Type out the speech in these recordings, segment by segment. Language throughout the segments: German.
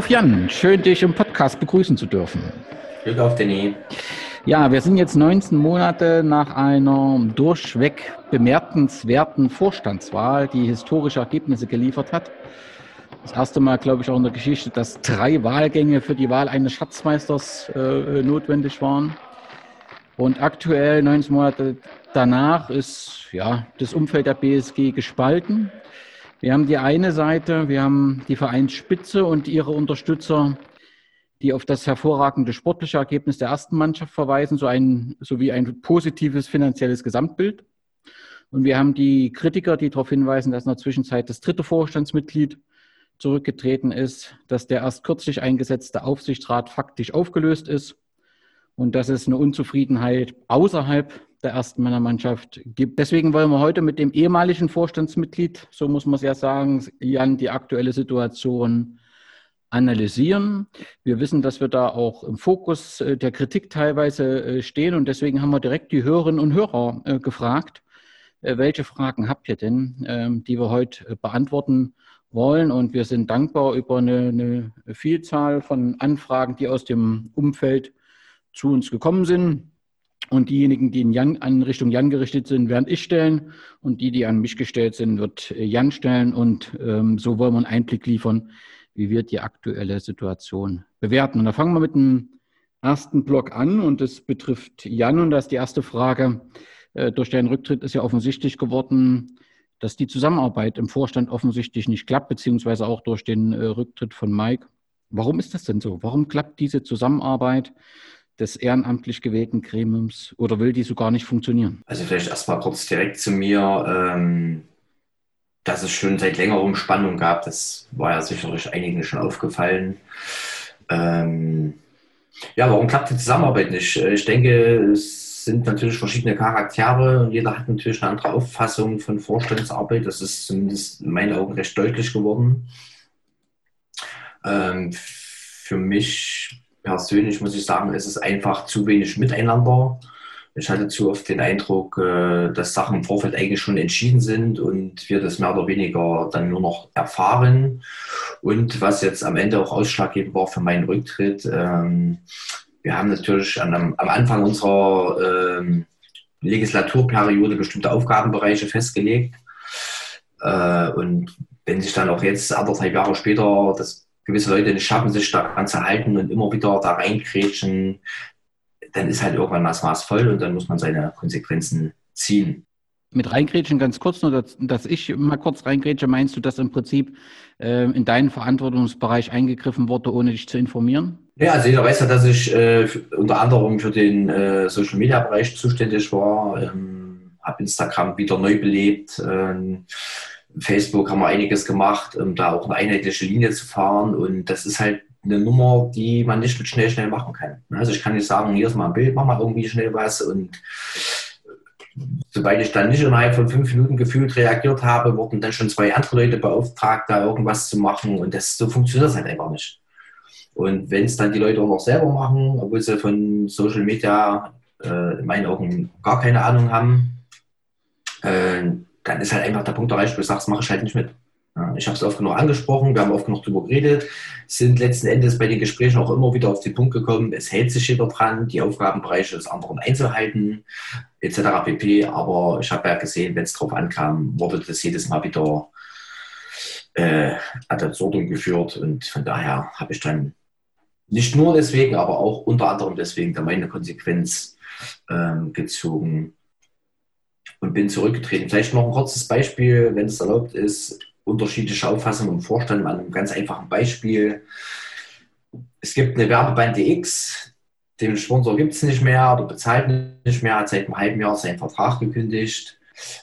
Auf, Jan. Schön, dich im Podcast begrüßen zu dürfen. Glück auf, Danny. Ja, wir sind jetzt 19 Monate nach einer durchweg bemerkenswerten Vorstandswahl, die historische Ergebnisse geliefert hat. Das erste Mal, glaube ich, auch in der Geschichte, dass drei Wahlgänge für die Wahl eines Schatzmeisters äh, notwendig waren. Und aktuell, 19 Monate danach, ist ja, das Umfeld der BSG gespalten. Wir haben die eine Seite, wir haben die Vereinsspitze und ihre Unterstützer, die auf das hervorragende sportliche Ergebnis der ersten Mannschaft verweisen, so ein, sowie ein positives finanzielles Gesamtbild. Und wir haben die Kritiker, die darauf hinweisen, dass in der Zwischenzeit das dritte Vorstandsmitglied zurückgetreten ist, dass der erst kürzlich eingesetzte Aufsichtsrat faktisch aufgelöst ist und dass es eine Unzufriedenheit außerhalb der ersten Männermannschaft gibt. Deswegen wollen wir heute mit dem ehemaligen Vorstandsmitglied, so muss man es ja sagen, Jan, die aktuelle Situation analysieren. Wir wissen, dass wir da auch im Fokus äh, der Kritik teilweise äh, stehen und deswegen haben wir direkt die Hörerinnen und Hörer äh, gefragt, welche Fragen habt ihr denn, ähm, die wir heute beantworten wollen. Und wir sind dankbar über eine, eine Vielzahl von Anfragen, die aus dem Umfeld zu uns gekommen sind. Und diejenigen, die in, Jan, in Richtung Jan gerichtet sind, werden ich stellen. Und die, die an mich gestellt sind, wird äh, Jan stellen. Und ähm, so wollen wir einen Einblick liefern, wie wir die aktuelle Situation bewerten. Und da fangen wir mit dem ersten Block an. Und das betrifft Jan. Und das ist die erste Frage. Äh, durch deinen Rücktritt ist ja offensichtlich geworden, dass die Zusammenarbeit im Vorstand offensichtlich nicht klappt, beziehungsweise auch durch den äh, Rücktritt von Mike. Warum ist das denn so? Warum klappt diese Zusammenarbeit? Des ehrenamtlich gewählten Gremiums oder will die so gar nicht funktionieren? Also vielleicht erstmal kurz direkt zu mir, ähm, dass es schon seit längerem Spannung gab, das war ja sicherlich einigen schon aufgefallen. Ähm, ja, warum klappt die Zusammenarbeit nicht? Ich denke, es sind natürlich verschiedene Charaktere und jeder hat natürlich eine andere Auffassung von Vorstandsarbeit. Das ist zumindest in meinen Augen recht deutlich geworden. Ähm, für mich persönlich muss ich sagen, es ist einfach zu wenig miteinander. Ich hatte zu oft den Eindruck, äh, dass Sachen im Vorfeld eigentlich schon entschieden sind und wir das mehr oder weniger dann nur noch erfahren. Und was jetzt am Ende auch ausschlaggebend war für meinen Rücktritt, ähm, wir haben natürlich am, Anfang unserer ähm, Legislaturperiode bestimmte Aufgabenbereiche festgelegt. Äh, und wenn sich dann auch jetzt anderthalb Jahre später das gewisse Leute schaffen, sich daran zu halten und immer wieder da reinkrätschen, dann ist halt irgendwann das Maß voll und dann muss man seine Konsequenzen ziehen. Mit reingrätschen ganz kurz nur, dass, dass ich mal kurz reingrätsche, meinst du, dass im Prinzip äh, in deinen Verantwortungsbereich eingegriffen wurde, ohne dich zu informieren? Ja, also jeder weiß ja, dass ich äh, unter anderem für den äh, Social Media Bereich zuständig war, ähm, habe Instagram wieder neu belebt. Ähm, Facebook haben wir einiges gemacht, um da auch eine einheitliche Linie zu fahren. Und das ist halt eine Nummer, die man nicht schnell, schnell machen kann. Also ich kann nicht sagen, hier ist mal ein Bild, mach mal irgendwie schnell was. Und sobald ich dann nicht innerhalb von fünf Minuten gefühlt reagiert habe, wurden dann schon zwei andere Leute beauftragt, da irgendwas zu machen. Und das, so funktioniert das halt einfach nicht. Und wenn es dann die Leute auch noch selber machen, obwohl sie von Social Media äh, in meinen Augen gar keine Ahnung haben, äh, dann ist halt einfach der Punkt erreicht, wo du sagst, mache ich halt nicht mit. Ich habe es oft genug angesprochen, wir haben oft genug darüber geredet, sind letzten Endes bei den Gesprächen auch immer wieder auf den Punkt gekommen, es hält sich jeder dran, die Aufgabenbereiche des anderen einzuhalten, etc. pp. Aber ich habe ja gesehen, wenn es darauf ankam, wurde das jedes Mal wieder äh, ad absurdum geführt und von daher habe ich dann nicht nur deswegen, aber auch unter anderem deswegen da meine Konsequenz ähm, gezogen und bin zurückgetreten. Vielleicht noch ein kurzes Beispiel, wenn es erlaubt ist, unterschiedliche Auffassungen im Vorstand an einem ganz einfachen Beispiel. Es gibt eine Werbebande X, den Sponsor gibt es nicht mehr oder bezahlt nicht mehr, hat seit einem halben Jahr seinen Vertrag gekündigt.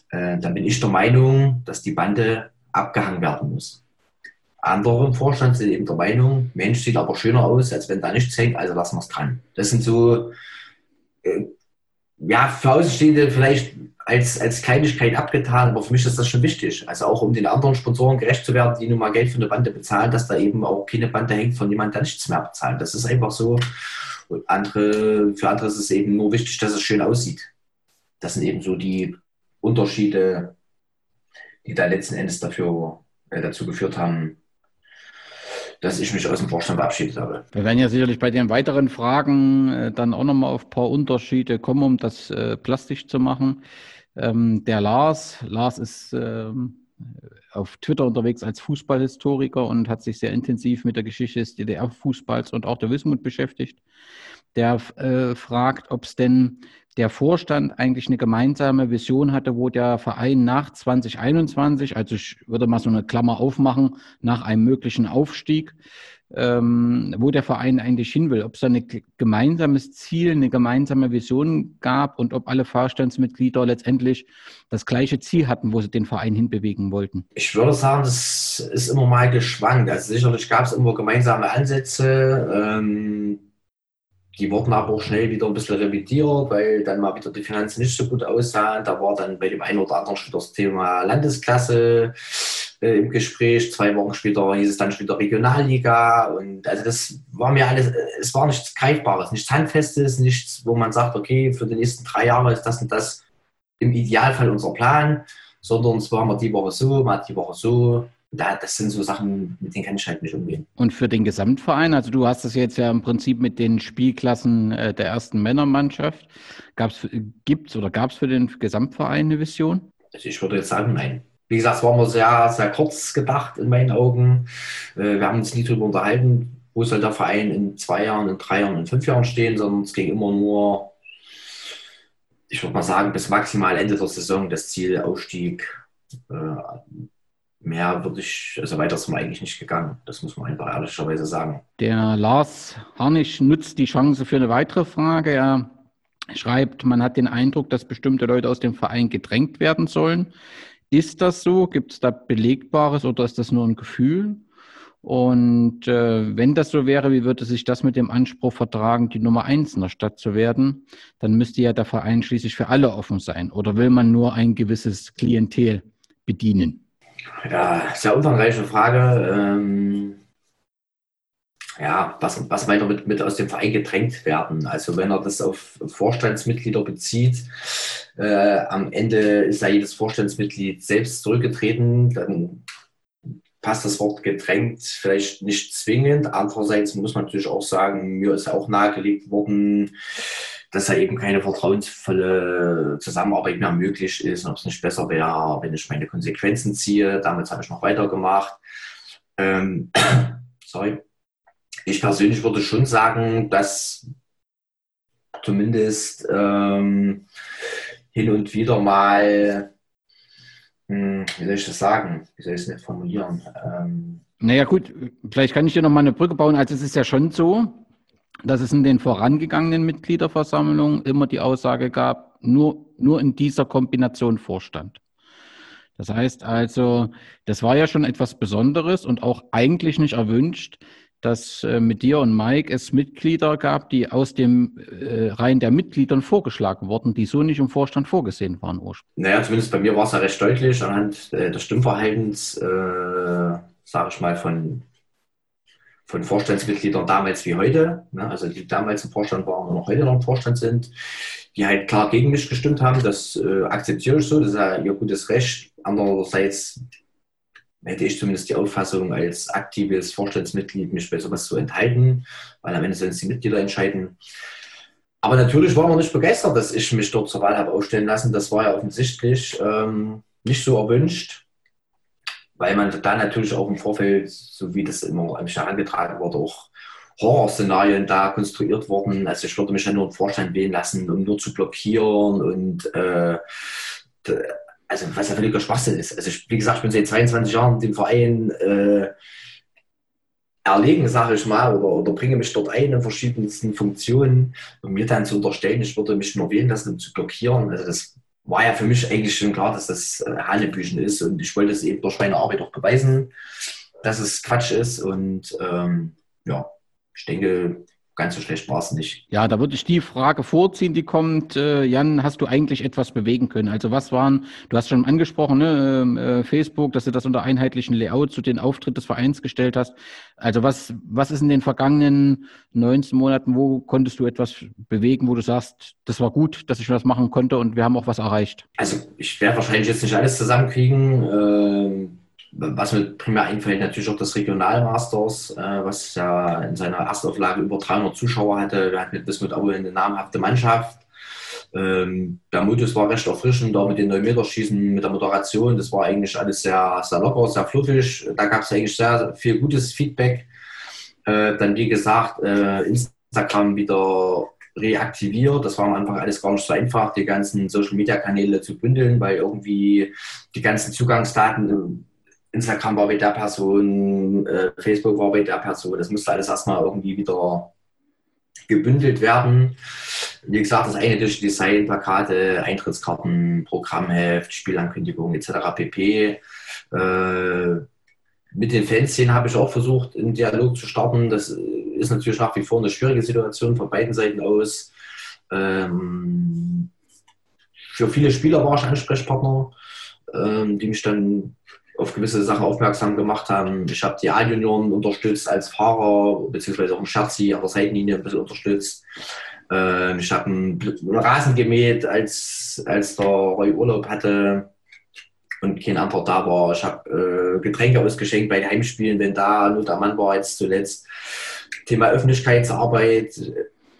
Äh, dann bin ich der Meinung, dass die Bande abgehangen werden muss. Andere im Vorstand sind eben der Meinung, Mensch, sieht aber schöner aus, als wenn da nichts hängt, also lassen wir es dran. Das sind so, äh, ja, für Außenstehende vielleicht als, als Kleinigkeit abgetan, aber für mich ist das schon wichtig. Also auch um den anderen Sponsoren gerecht zu werden, die nun mal Geld für eine Bande bezahlen, dass da eben auch keine Bande hängt von jemandem, der nichts mehr bezahlt. Das ist einfach so. Und andere, für andere ist es eben nur wichtig, dass es schön aussieht. Das sind eben so die Unterschiede, die da letzten Endes dafür, äh, dazu geführt haben, dass ich mich aus dem Vorstand verabschiedet habe. Wir werden ja sicherlich bei den weiteren Fragen äh, dann auch nochmal auf ein paar Unterschiede kommen, um das äh, plastisch zu machen. Ähm, der Lars, Lars ist ähm, auf Twitter unterwegs als Fußballhistoriker und hat sich sehr intensiv mit der Geschichte des DDR-Fußballs und auch der Wismut beschäftigt. Der äh, fragt, ob es denn der Vorstand eigentlich eine gemeinsame Vision hatte, wo der Verein nach 2021, also ich würde mal so eine Klammer aufmachen, nach einem möglichen Aufstieg, ähm, wo der Verein eigentlich hin will, ob es da ein gemeinsames Ziel, eine gemeinsame Vision gab und ob alle Vorstandsmitglieder letztendlich das gleiche Ziel hatten, wo sie den Verein hinbewegen wollten. Ich würde sagen, das ist immer mal geschwankt. Also sicherlich gab es immer gemeinsame Ansätze. Ähm, die wurden aber auch schnell wieder ein bisschen revidiert, weil dann mal wieder die Finanzen nicht so gut aussahen. Da war dann bei dem einen oder anderen schon das Thema Landesklasse äh, im Gespräch. Zwei Wochen später hieß es dann schon wieder Regionalliga. Und also das war mir alles, es war nichts Greifbares, nichts Handfestes, nichts, wo man sagt, okay, für die nächsten drei Jahre ist das und das im Idealfall unser Plan, sondern es war mal die Woche so, mal die Woche so. Da, das sind so Sachen, mit denen kann ich halt nicht umgehen. Und für den Gesamtverein, also du hast das jetzt ja im Prinzip mit den Spielklassen äh, der ersten Männermannschaft. Gibt es oder gab es für den Gesamtverein eine Vision? Also ich würde jetzt sagen, nein. Wie gesagt, es war nur sehr, sehr kurz gedacht in meinen Augen. Äh, wir haben uns nie darüber unterhalten, wo soll der Verein in zwei Jahren, in drei Jahren, in fünf Jahren stehen, sondern es ging immer nur, ich würde mal sagen, bis maximal Ende der Saison das Ziel Aufstieg. Mehr würde ich, also weiter sind wir eigentlich nicht gegangen. Das muss man einfach ehrlicherweise sagen. Der Lars Harnisch nutzt die Chance für eine weitere Frage. Er schreibt, man hat den Eindruck, dass bestimmte Leute aus dem Verein gedrängt werden sollen. Ist das so? Gibt es da Belegbares oder ist das nur ein Gefühl? Und äh, wenn das so wäre, wie würde sich das mit dem Anspruch vertragen, die Nummer eins in der Stadt zu werden? Dann müsste ja der Verein schließlich für alle offen sein. Oder will man nur ein gewisses Klientel bedienen? Ja, sehr umfangreiche Frage. Ähm, ja, was, was meint er mit, mit aus dem Verein gedrängt werden? Also wenn er das auf Vorstandsmitglieder bezieht, äh, am Ende ist ja jedes Vorstandsmitglied selbst zurückgetreten, dann passt das Wort gedrängt vielleicht nicht zwingend. Andererseits muss man natürlich auch sagen, mir ist auch nahegelegt worden, dass da eben keine vertrauensvolle Zusammenarbeit mehr möglich ist und ob es nicht besser wäre, wenn ich meine Konsequenzen ziehe. Damals habe ich noch weitergemacht. Ähm, sorry. Ich persönlich würde schon sagen, dass zumindest ähm, hin und wieder mal, hm, wie soll ich das sagen? Wie soll ich es nicht formulieren? Ähm, naja gut, vielleicht kann ich dir noch mal eine Brücke bauen. Also es ist ja schon so, dass es in den vorangegangenen Mitgliederversammlungen immer die Aussage gab, nur, nur in dieser Kombination Vorstand. Das heißt also, das war ja schon etwas Besonderes und auch eigentlich nicht erwünscht, dass äh, mit dir und Mike es Mitglieder gab, die aus dem äh, Reihen der Mitgliedern vorgeschlagen wurden, die so nicht im Vorstand vorgesehen waren ursprünglich. Naja, zumindest bei mir war es ja recht deutlich anhand äh, des Stimmverhaltens, äh, sage ich mal, von von Vorstandsmitgliedern damals wie heute, ne, also die damals im Vorstand waren und noch heute noch im Vorstand sind, die halt klar gegen mich gestimmt haben. Das äh, akzeptiere ich so, das ist ja ihr gutes Recht. Andererseits hätte ich zumindest die Auffassung, als aktives Vorstandsmitglied mich bei sowas zu enthalten, weil am Ende sollen es die Mitglieder entscheiden. Aber natürlich war man nicht begeistert, dass ich mich dort zur Wahl habe aufstellen lassen. Das war ja offensichtlich ähm, nicht so erwünscht weil man da natürlich auch im Vorfeld, so wie das immer an mich herangetragen wurde, auch Horrorszenarien da konstruiert wurden. Also ich würde mich ja nur im Vorstand wählen lassen, um nur zu blockieren und äh, also was ja völliger Schwachsinn ist. Also ich, wie gesagt, ich bin seit 22 Jahren dem Verein äh, erlegen, sage ich mal, oder, oder bringe mich dort ein in verschiedensten Funktionen und mir dann zu unterstellen, ich würde mich nur wählen lassen, um zu blockieren. Also das war ja für mich eigentlich schon klar, dass das äh, Hanebüchen ist und ich wollte es eben durch meine Arbeit auch beweisen, dass es Quatsch ist und ähm, ja, ich denke, ganz so schlecht war es nicht. Ja, da würde ich die Frage vorziehen, die kommt. Äh, Jan, hast du eigentlich etwas bewegen können? Also was waren, du hast schon angesprochen, ne, ähm, äh, Facebook, dass du das unter einheitlichen Layout zu den Auftritt des Vereins gestellt hast. Also was, was ist in den vergangenen 19 Monaten, wo konntest du etwas bewegen, wo du sagst, das war gut, dass ich was machen konnte und wir haben auch was erreicht? Also ich werde wahrscheinlich jetzt nicht alles zusammenkriegen. Ähm was mir primär einfällt, natürlich auch das Regionalmasters, äh, was ja in seiner Erstauflage über 300 Zuschauer hatte. Wir hatten das mit Aue eine namhafte Mannschaft. Ähm, der Modus war recht erfrischend, da mit den 9 Meter Schießen, mit der Moderation, das war eigentlich alles sehr, sehr locker, sehr fluffig. Da gab es eigentlich sehr viel gutes Feedback. Äh, dann, wie gesagt, äh, Instagram wieder reaktiviert. Das war am Anfang alles gar nicht so einfach, die ganzen Social-Media-Kanäle zu bündeln, weil irgendwie die ganzen Zugangsdaten Instagram war bei der Person, äh, Facebook war bei der Person. Das musste alles erstmal irgendwie wieder gebündelt werden. Wie gesagt, das eine durch Design, Plakate, Eintrittskarten, Programmheft, Spielankündigung etc. pp. Äh, mit den Fanszenen habe ich auch versucht, einen Dialog zu starten. Das ist natürlich nach wie vor eine schwierige Situation von beiden Seiten aus. Ähm, für viele Spieler war ich Ansprechpartner, ähm, die mich dann auf gewisse Sachen aufmerksam gemacht haben. Ich habe die A-Junioren unterstützt als Fahrer, beziehungsweise auch im Scherzi an der Seitenlinie ein bisschen unterstützt. Ähm, ich habe einen, Rasen gemäht, als, als der Roy Urlaub hatte und kein anderer da war. Ich habe äh, Getränke ausgeschenkt bei den Heimspielen, wenn da nur der Mann war jetzt zuletzt. Thema Öffentlichkeitsarbeit,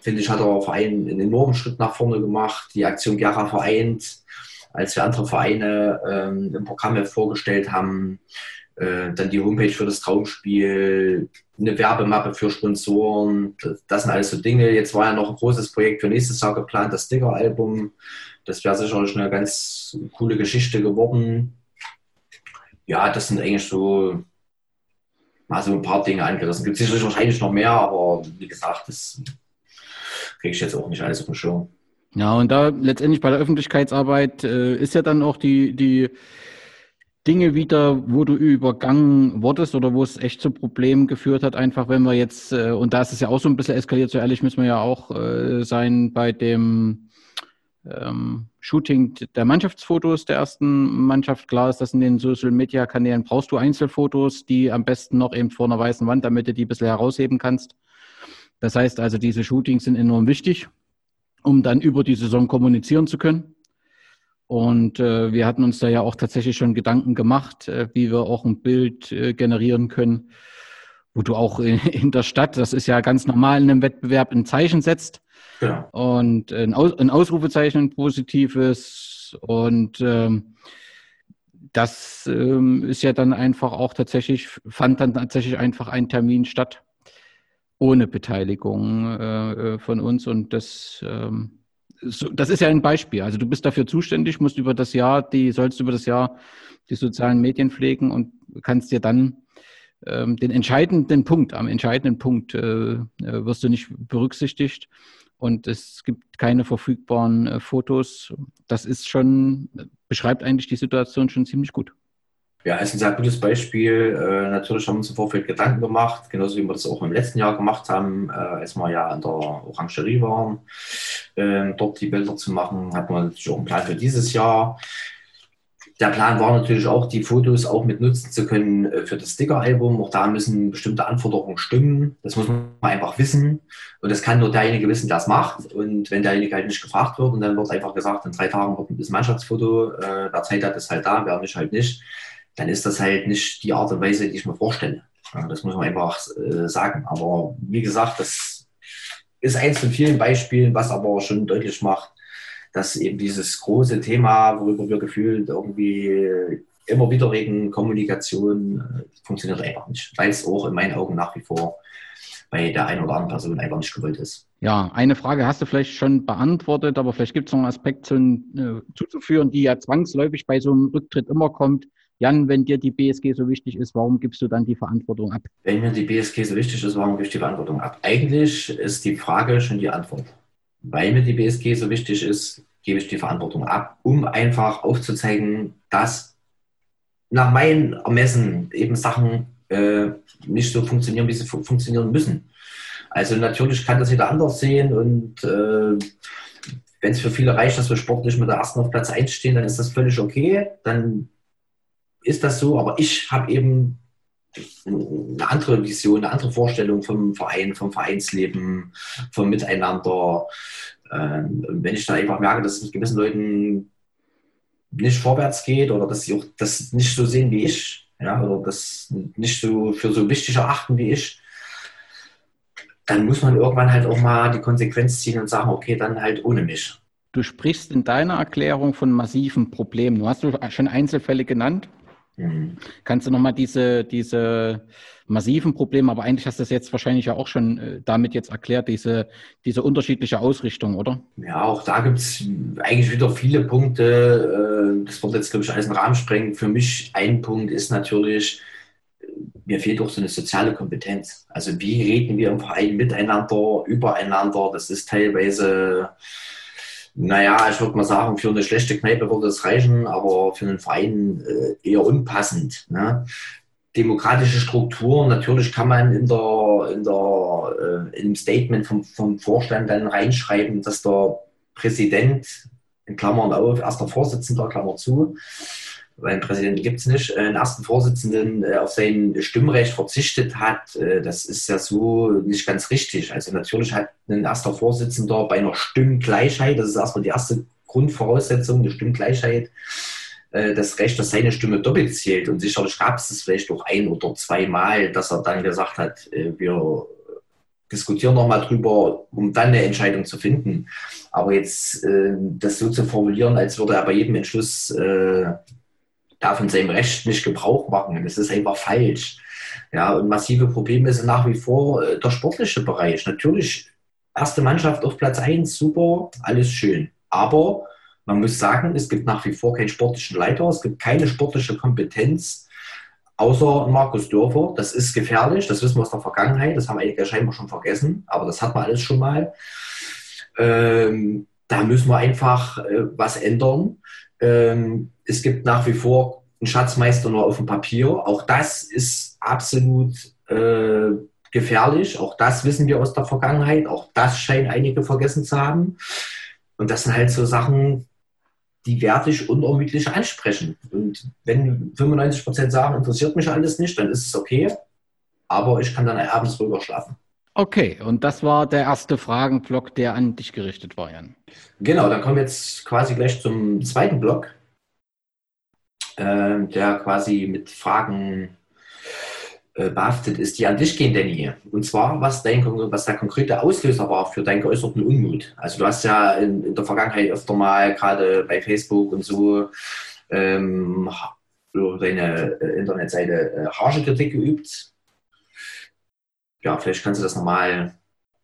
finde ich, hat der Verein einen enormen Schritt nach vorne gemacht. Die Aktion Gera vereint als wir andere Vereine ähm, im Programm vorgestellt haben. Äh, dann die Homepage für das Traumspiel, eine Werbemappe für Sponsoren. Das, sind alles so Dinge. Jetzt war ja noch ein großes Projekt für nächstes Jahr geplant, das Sticker-Album. Das wäre sicherlich eine ganz coole Geschichte geworden. Ja, das sind eigentlich so mal so ein paar Dinge angerissen. Gibt sicherlich wahrscheinlich noch mehr, aber wie gesagt, das kriege ich jetzt auch nicht alles auf den Schirm. Ja, und da letztendlich bei der Öffentlichkeitsarbeit äh, ist ja dann auch die, die Dinge wieder, wo du übergangen wurdest oder wo es echt zu Problemen geführt hat, einfach wenn wir jetzt, äh, und da ist es ja auch so ein bisschen eskaliert, so ehrlich müssen wir ja auch äh, sein bei dem ähm, Shooting der Mannschaftsfotos der ersten Mannschaft. Klar ist, dass in den Social Media Kanälen brauchst du Einzelfotos, die am besten noch eben vor einer weißen Wand, damit du die ein bisschen herausheben kannst. Das heißt also, diese Shootings sind enorm wichtig um dann über die Saison kommunizieren zu können. Und äh, wir hatten uns da ja auch tatsächlich schon Gedanken gemacht, äh, wie wir auch ein Bild äh, generieren können, wo du auch in, in, der Stadt, das ist ja ganz normal in einem Wettbewerb, ein Zeichen setzt. Ja. Und ein, Aus, ein Ausrufezeichen, ein positives. Und ähm, das ähm, ist ja dann einfach auch tatsächlich, fand dann tatsächlich einfach ein Termin statt ohne Beteiligung äh, äh, von uns. Und das, ähm, so, das ist ja ein Beispiel. Also du bist dafür zuständig, musst über das Jahr, die sollst über das Jahr die sozialen Medien pflegen und kannst dir dann ähm, den entscheidenden Punkt, am entscheidenden Punkt äh, äh wirst du nicht berücksichtigt und es gibt keine verfügbaren äh, Fotos. Das ist schon, beschreibt eigentlich die Situation schon ziemlich gut. Ja, ist ein sehr gutes Beispiel. Äh, natürlich haben wir uns im Vorfeld Gedanken gemacht, genauso wie wir das auch im letzten Jahr gemacht haben, äh, als wir ja an der Orangerie waren, äh, dort die Bilder zu machen. Hatten wir natürlich auch einen Plan für dieses Jahr. Der Plan war natürlich auch, die Fotos auch mit nutzen zu können äh, für das Sticker-Album. Auch da müssen bestimmte Anforderungen stimmen. Das muss man einfach wissen. Und das kann nur derjenige wissen, der es macht. Und wenn derjenige halt nicht gefragt wird und dann wird einfach gesagt, in drei Tagen wird ein Mannschaftsfoto, äh, wer Zeit hat, ist halt da, wer nicht, halt nicht dann ist das halt nicht die Art und Weise, die ich mir vorstelle. Das muss man einfach äh, sagen. Aber wie gesagt, das ist eins von vielen Beispielen, was aber schon deutlich macht, dass eben dieses große Thema, worüber wir gefühlt irgendwie immer wieder reden, Kommunikation, äh, funktioniert einfach nicht. Weil es auch in meinen Augen nach wie vor bei der einen oder anderen Person einfach nicht gewollt ist. Ja, eine Frage hast du vielleicht schon beantwortet, aber vielleicht gibt es noch einen Aspekt zu, äh, zuzuführen, die ja zwangsläufig bei so einem Rücktritt immer kommt. Jan, wenn dir die BSG so wichtig ist, warum gibst du dann die Verantwortung ab? Wenn mir die BSG so wichtig ist, warum gebe ich die Verantwortung ab? Eigentlich ist die Frage schon die Antwort. Weil mir die BSG so wichtig ist, gebe ich die Verantwortung ab, um einfach aufzuzeigen, dass nach meinen Ermessen eben Sachen äh, nicht so funktionieren, wie sie fu funktionieren müssen. Also natürlich kann das jeder anders sehen und äh, wenn es für viele reicht, dass wir sportlich mit der ersten auf Platz 1 stehen, dann ist das völlig okay. Dann ist das so, aber ich habe eben eine andere Vision, eine andere Vorstellung vom Verein, vom Vereinsleben, vom Miteinander. Ähm, wenn ich da einfach merke, dass es mit gewissen Leuten nicht vorwärts geht oder dass sie auch das nicht so sehen wie ich, ja, oder das nicht so für so wichtig erachten wie ich, dann muss man irgendwann halt auch mal die Konsequenz ziehen und sagen, okay, dann halt ohne mich. Du sprichst in deiner Erklärung von massiven Problemen. Du hast schon Einzelfälle genannt. Mhm. Kannst du nochmal diese, diese massiven Probleme, aber eigentlich hast du das jetzt wahrscheinlich ja auch schon äh, damit jetzt erklärt, diese, diese unterschiedliche Ausrichtung, oder? Ja, auch da gibt es eigentlich wieder viele Punkte. Äh, das wird jetzt, glaube ich, alles in den Rahmen sprengen. Für mich ein Punkt ist natürlich, mir fehlt auch so eine soziale Kompetenz. Also wie reden wir im Verein miteinander, übereinander? Das ist teilweise naja, ich würde mal sagen, für eine schlechte Kneipe würde es reichen, aber für einen Verein äh, eher unpassend. Ne? Demokratische Strukturen, natürlich kann man in der, in der, äh, im Statement vom, vom Vorstand dann reinschreiben, dass der Präsident, in Klammern auf, erster Vorsitzender, Klammer zu, weil einen Präsidenten gibt es nicht, äh, einen ersten Vorsitzenden äh, auf sein Stimmrecht verzichtet hat, äh, das ist ja so nicht ganz richtig. Also natürlich hat ein erster Vorsitzender bei einer Stimmgleichheit, das ist erstmal die erste Grundvoraussetzung, die Stimmgleichheit, das Recht, dass seine Stimme doppelt zählt. Und sicherlich gab es das vielleicht auch ein oder zweimal, dass er dann gesagt hat, wir diskutieren nochmal drüber, um dann eine Entscheidung zu finden. Aber jetzt das so zu formulieren, als würde er bei jedem Entschluss darf von seinem Recht nicht Gebrauch machen. Das ist einfach falsch. Ja, und massive Probleme sind nach wie vor äh, der sportliche Bereich. Natürlich, erste Mannschaft auf Platz 1, super, alles schön. Aber man muss sagen, es gibt nach wie vor keinen sportlichen Leiter, es gibt keine sportliche Kompetenz, außer Markus Dörfer. Das ist gefährlich, das wissen wir aus der Vergangenheit, das haben einige scheinbar schon vergessen, aber das hat man alles schon mal. Ähm, da müssen wir einfach äh, was ändern. Ähm, es gibt nach wie vor einen Schatzmeister nur auf dem Papier. Auch das ist absolut äh, gefährlich. Auch das wissen wir aus der Vergangenheit. Auch das scheinen einige vergessen zu haben. Und das sind halt so Sachen, die werde ich unermüdlich ansprechen. Und wenn 95 Prozent sagen, interessiert mich alles nicht, dann ist es okay. Aber ich kann dann abends ruhiger schlafen. Okay, und das war der erste Fragenblock, der an dich gerichtet war, Jan. Genau, dann kommen wir jetzt quasi gleich zum zweiten Block, äh, der quasi mit Fragen äh, behaftet ist, die an dich gehen, Danny. Und zwar, was, dein, was der konkrete Auslöser war für deinen geäußerten Unmut. Also du hast ja in, in der Vergangenheit öfter mal, gerade bei Facebook und so, ähm, deine äh, Internetseite äh, harsche Kritik geübt ja, vielleicht kannst du das nochmal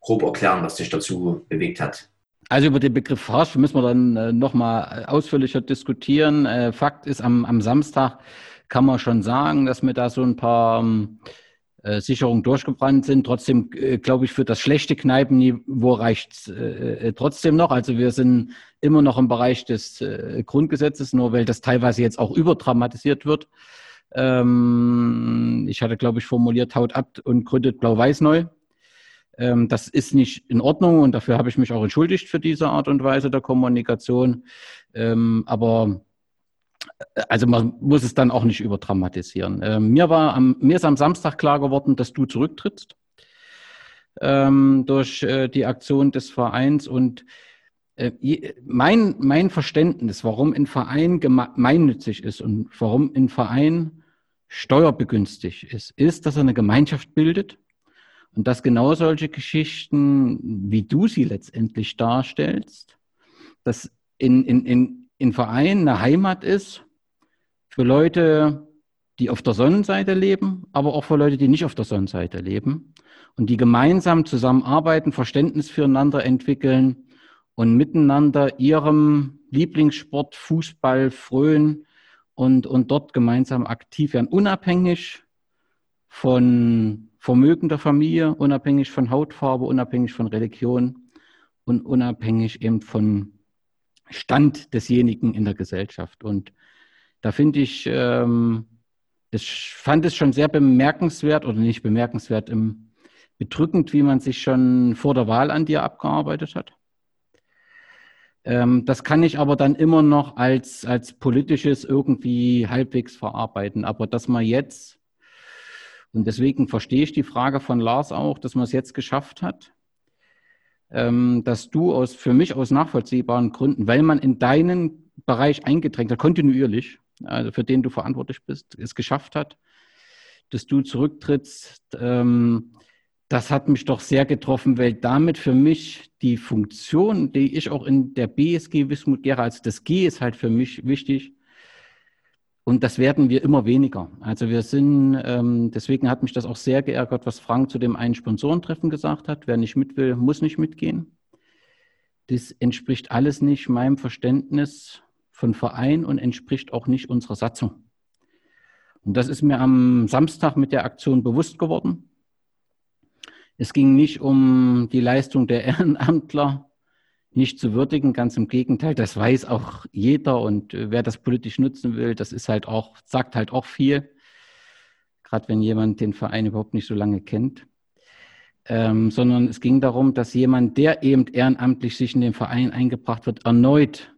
grob erklären, was dich dazu bewegt hat. Also über den Begriff Harsch müssen wir dann äh, nochmal ausführlicher diskutieren. Äh, Fakt ist, am, am, Samstag kann man schon sagen, dass mir da so ein paar ähm, äh, Sicherungen durchgebrannt sind. Trotzdem äh, glaube ich, für das schlechte Kneipenniveau reicht es äh, trotzdem noch. Also wir sind immer noch im Bereich des äh, Grundgesetzes, nur weil das teilweise jetzt auch überdramatisiert wird. Ähm, ich hatte, glaube ich, formuliert, haut ab und gründet Blau-Weiß neu. Ähm, das ist nicht in Ordnung und dafür habe ich mich auch entschuldigt für diese Art und Weise der Kommunikation. Ähm, aber äh, also man muss es dann auch nicht überdramatisieren. Ähm, mir, war am, mir ist am Samstag klar geworden, dass du zurücktrittst ähm, durch äh, die Aktion des Vereins und äh, mein, mein Verständnis, warum ein Verein gemeinnützig ist und warum ein Verein steuerbegünstigt ist, ist, dass er eine Gemeinschaft bildet und dass genau solche Geschichten, wie du sie letztendlich darstellst, dass in, in, in, in Verein eine Heimat ist für Leute, die auf der Sonnenseite leben, aber auch für Leute, die nicht auf der Sonnenseite leben und die gemeinsam zusammenarbeiten, Verständnis füreinander entwickeln und miteinander ihrem Lieblingssport Fußball frönen und, und dort gemeinsam aktiv werden, unabhängig von Vermögen der Familie, unabhängig von Hautfarbe, unabhängig von Religion und unabhängig eben von Stand desjenigen in der Gesellschaft. Und da finde ich, ähm, ich fand es schon sehr bemerkenswert oder nicht bemerkenswert, im, bedrückend, wie man sich schon vor der Wahl an dir abgearbeitet hat. Ähm, das kann ich aber dann immer noch als, als politisches irgendwie halbwegs verarbeiten. Aber dass man jetzt, und deswegen verstehe ich die Frage von Lars auch, dass man es jetzt geschafft hat, ähm, dass du aus, für mich aus nachvollziehbaren Gründen, weil man in deinen Bereich eingedrängt hat, kontinuierlich, also für den du verantwortlich bist, es geschafft hat, dass du zurücktrittst, ähm, das hat mich doch sehr getroffen, weil damit für mich die Funktion, die ich auch in der BSG Wismut Gera, also das G ist halt für mich wichtig. Und das werden wir immer weniger. Also wir sind, ähm, deswegen hat mich das auch sehr geärgert, was Frank zu dem einen Sponsorentreffen gesagt hat. Wer nicht mit will, muss nicht mitgehen. Das entspricht alles nicht meinem Verständnis von Verein und entspricht auch nicht unserer Satzung. Und das ist mir am Samstag mit der Aktion bewusst geworden. Es ging nicht um die Leistung der Ehrenamtler, nicht zu würdigen, ganz im Gegenteil, das weiß auch jeder und äh, wer das politisch nutzen will, das ist halt auch, sagt halt auch viel, gerade wenn jemand den Verein überhaupt nicht so lange kennt. Ähm, sondern es ging darum, dass jemand, der eben ehrenamtlich sich in den Verein eingebracht wird, erneut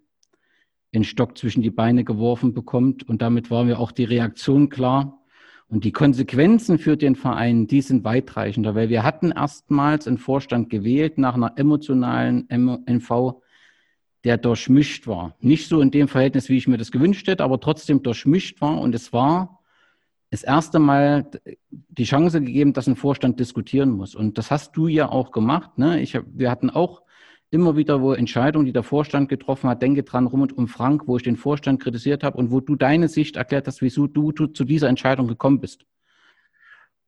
den Stock zwischen die Beine geworfen bekommt. Und damit war mir auch die Reaktion klar. Und die Konsequenzen für den Verein, die sind weitreichender, weil wir hatten erstmals einen Vorstand gewählt nach einer emotionalen MV, der durchmischt war. Nicht so in dem Verhältnis, wie ich mir das gewünscht hätte, aber trotzdem durchmischt war. Und es war das erste Mal die Chance gegeben, dass ein Vorstand diskutieren muss. Und das hast du ja auch gemacht. Ne? Ich, wir hatten auch immer wieder, wo Entscheidungen, die der Vorstand getroffen hat, denke dran rum und um Frank, wo ich den Vorstand kritisiert habe und wo du deine Sicht erklärt hast, wieso du, zu dieser Entscheidung gekommen bist.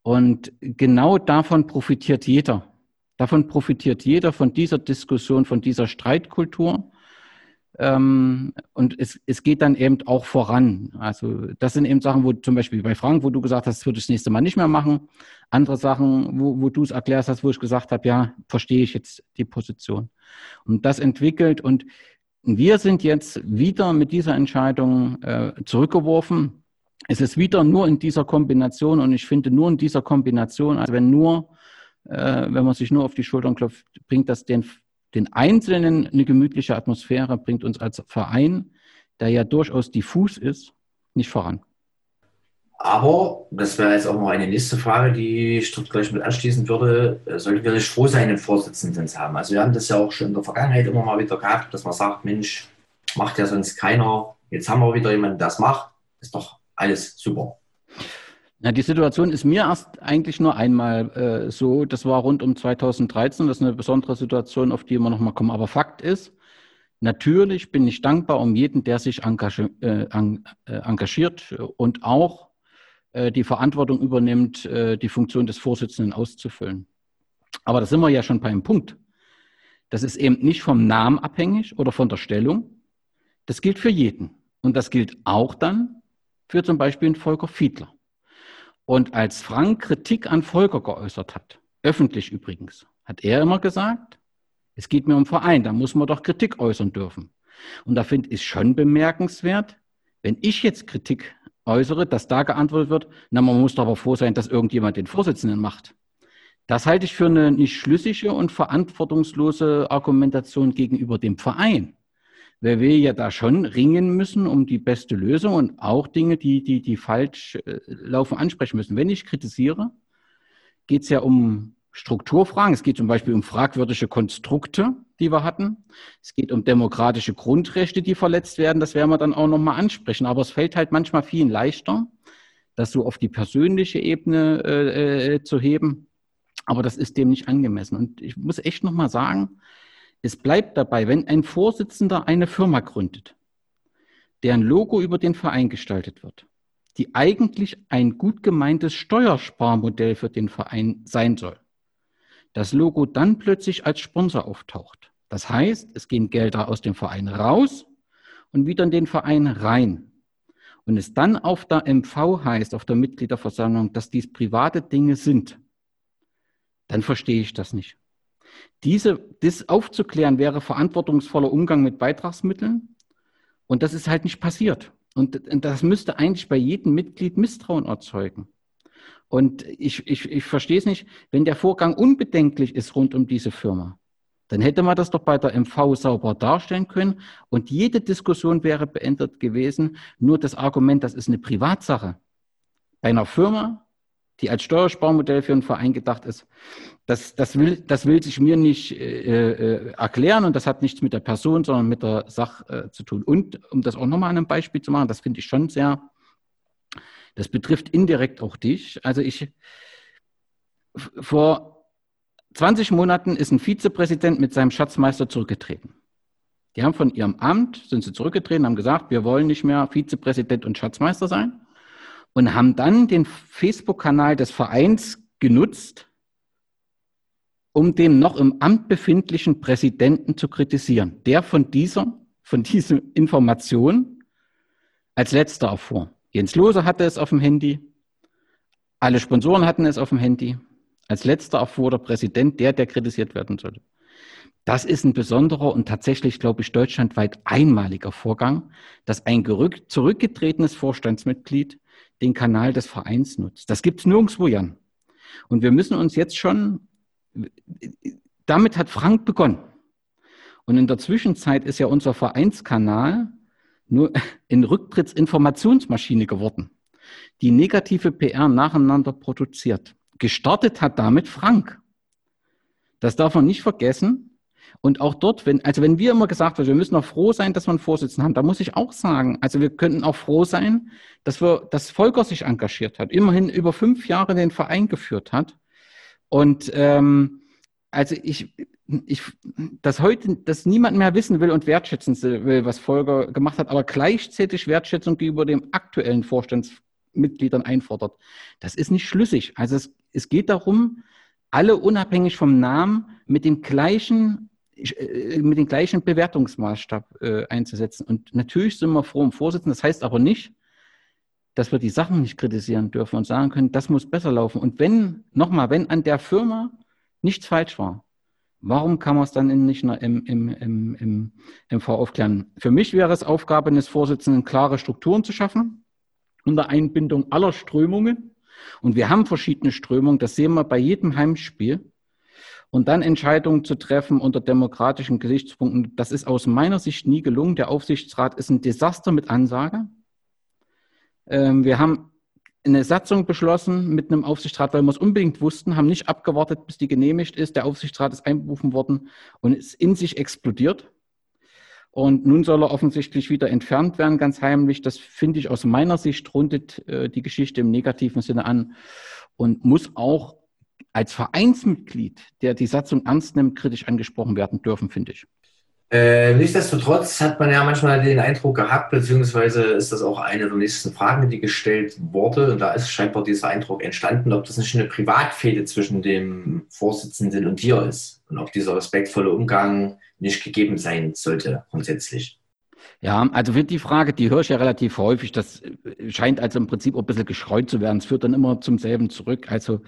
Und genau davon profitiert jeder. Davon profitiert jeder von dieser Diskussion, von dieser Streitkultur. Ähm, und es, es geht dann eben auch voran. Also das sind eben Sachen, wo zum Beispiel bei Frank, wo du gesagt hast, das würde ich das nächste Mal nicht mehr machen. Andere Sachen, wo, wo du es erklärst hast, wo ich gesagt habe, ja, verstehe ich jetzt die Position. Und das entwickelt und wir sind jetzt wieder mit dieser Entscheidung äh, zurückgeworfen. Es ist wieder nur in dieser Kombination und ich finde nur in dieser Kombination, also wenn nur, äh, wenn man sich nur auf die Schultern klopft, bringt das den den Einzelnen eine gemütliche Atmosphäre bringt uns als Verein, der ja durchaus diffus ist, nicht voran. Aber, das wäre jetzt auch noch eine nächste Frage, die ich dort gleich mit anschließen würde, äh, sollten wir nicht froh sein, einen Vorsitzenden zu haben? Also wir haben das ja auch schon in der Vergangenheit immer mal wieder gehabt, dass man sagt, Mensch, macht ja sonst keiner, jetzt haben wir wieder jemanden, der das macht, ist doch alles super. Ja, die Situation ist mir erst eigentlich nur einmal äh, so. Das war rund um 2013. Das ist eine besondere Situation, auf die wir nochmal kommen. Aber Fakt ist, natürlich bin ich dankbar um jeden, der sich engagiert, äh, äh, engagiert und auch die Verantwortung übernimmt, äh, die Funktion des Vorsitzenden auszufüllen. Aber da sind wir ja schon bei einem Punkt. Das ist eben nicht vom Namen abhängig oder von der Stellung. Das gilt für jeden. Und das gilt auch dann für zum Beispiel Volker Fiedler. Und als Frank Kritik an Volker geäußert hat, öffentlich übrigens, hat er immer gesagt, es geht mir um Verein, da muss man doch Kritik äußern dürfen. Und da finde ich schon bemerkenswert, wenn ich jetzt Kritik äußere, dass da geantwortet wird, na, man muss doch aber froh sein, dass irgendjemand den Vorsitzenden macht. Das halte ich für eine nicht schlüssige und verantwortungslose Argumentation gegenüber dem Verein weil wir ja da schon ringen müssen um die beste Lösung und auch Dinge, die, die, die falsch äh, laufen, ansprechen müssen. Wenn ich kritisiere, geht es ja um Strukturfragen. Es geht zum Beispiel um fragwürdige Konstrukte, die wir hatten. Es geht um demokratische Grundrechte, die verletzt werden. Das werden wir dann auch nochmal ansprechen. Aber es fällt halt manchmal vielen leichter, das so auf die persönliche Ebene äh, äh zu heben. Aber das ist dem nicht angemessen. Und ich muss echt nochmal sagen, es bleibt dabei, wenn ein Vorsitzender eine Firma gründet, deren Logo über den Verein gestaltet wird, die eigentlich ein gut gemeintes Steuersparmodell für den Verein sein soll, das Logo dann plötzlich als Sponsor auftaucht. Das heißt, es gehen Gelder aus dem Verein raus und wieder in den Verein rein. Und es dann auf der MV heißt, auf der Mitgliederversammlung, dass dies private Dinge sind, dann verstehe ich das nicht. Diese, das aufzuklären wäre verantwortungsvoller Umgang mit Beitragsmitteln. Und das ist halt nicht passiert. Und das müsste eigentlich bei jedem Mitglied Misstrauen erzeugen. Und ich, ich, ich verstehe es nicht, wenn der Vorgang unbedenklich ist rund um diese Firma, dann hätte man das doch bei der MV sauber darstellen können und jede Diskussion wäre beendet gewesen. Nur das Argument, das ist eine Privatsache. Bei einer Firma die als Steuersparmodell für einen Verein gedacht ist, das, das, will, das will sich mir nicht äh, äh, erklären und das hat nichts mit der Person, sondern mit der Sache äh, zu tun. Und um das auch nochmal an einem Beispiel zu machen, das finde ich schon sehr, Das betrifft indirekt auch dich. Also ich, vor 20 Monaten ist ein Vizepräsident mit seinem Schatzmeister zurückgetreten. Die haben von ihrem Amt, sind sie zurückgetreten, haben gesagt, wir wollen nicht mehr Vizepräsident und Schatzmeister sein und haben dann den Facebook-Kanal des Vereins genutzt, um den noch im Amt befindlichen Präsidenten zu kritisieren, der von dieser, von dieser Information als letzter erfuhr. Jens Lose hatte es auf dem Handy, alle Sponsoren hatten es auf dem Handy. Als letzter erfuhr der Präsident, der, der kritisiert werden sollte. Das ist ein besonderer und tatsächlich, glaube ich, deutschlandweit einmaliger Vorgang, dass ein zurückgetretenes Vorstandsmitglied den Kanal des Vereins nutzt. Das gibt es nirgendwo, Jan. Und wir müssen uns jetzt schon, damit hat Frank begonnen. Und in der Zwischenzeit ist ja unser Vereinskanal nur in Rücktrittsinformationsmaschine geworden, die negative PR nacheinander produziert. Gestartet hat damit Frank. Das darf man nicht vergessen. Und auch dort, wenn, also wenn wir immer gesagt haben, wir müssen auch froh sein, dass wir einen Vorsitzenden haben, da muss ich auch sagen, also wir könnten auch froh sein, dass wir, dass Volker sich engagiert hat, immerhin über fünf Jahre den Verein geführt hat. Und ähm, also ich, ich, dass heute, dass niemand mehr wissen will und wertschätzen will, was Volker gemacht hat, aber gleichzeitig Wertschätzung gegenüber dem aktuellen Vorstandsmitgliedern einfordert. Das ist nicht schlüssig. Also es, es geht darum, alle unabhängig vom Namen mit dem gleichen äh, mit dem gleichen Bewertungsmaßstab äh, einzusetzen. Und natürlich sind wir froh um Vorsitzenden. Das heißt aber nicht, dass wir die Sachen nicht kritisieren dürfen und sagen können, das muss besser laufen. Und wenn, nochmal, wenn an der Firma nichts falsch war, Warum kann man es dann nicht im, im, im, im MV aufklären? Für mich wäre es Aufgabe eines Vorsitzenden, klare Strukturen zu schaffen, unter Einbindung aller Strömungen. Und wir haben verschiedene Strömungen, das sehen wir bei jedem Heimspiel. Und dann Entscheidungen zu treffen unter demokratischen Gesichtspunkten, das ist aus meiner Sicht nie gelungen. Der Aufsichtsrat ist ein Desaster mit Ansage. Ähm, wir haben eine Satzung beschlossen mit einem Aufsichtsrat, weil wir es unbedingt wussten, haben nicht abgewartet, bis die genehmigt ist. Der Aufsichtsrat ist einberufen worden und ist in sich explodiert. Und nun soll er offensichtlich wieder entfernt werden, ganz heimlich. Das finde ich aus meiner Sicht rundet äh, die Geschichte im negativen Sinne an und muss auch als Vereinsmitglied, der die Satzung ernst nimmt, kritisch angesprochen werden dürfen, finde ich. Äh, nichtsdestotrotz hat man ja manchmal den Eindruck gehabt, beziehungsweise ist das auch eine der nächsten Fragen, die gestellt wurde. Und da ist scheinbar dieser Eindruck entstanden, ob das nicht eine Privatfehde zwischen dem Vorsitzenden und dir ist und ob dieser respektvolle Umgang nicht gegeben sein sollte, grundsätzlich. Ja, also für die Frage, die höre ich ja relativ häufig. Das scheint also im Prinzip auch ein bisschen geschreut zu werden. Es führt dann immer zum selben zurück. Also,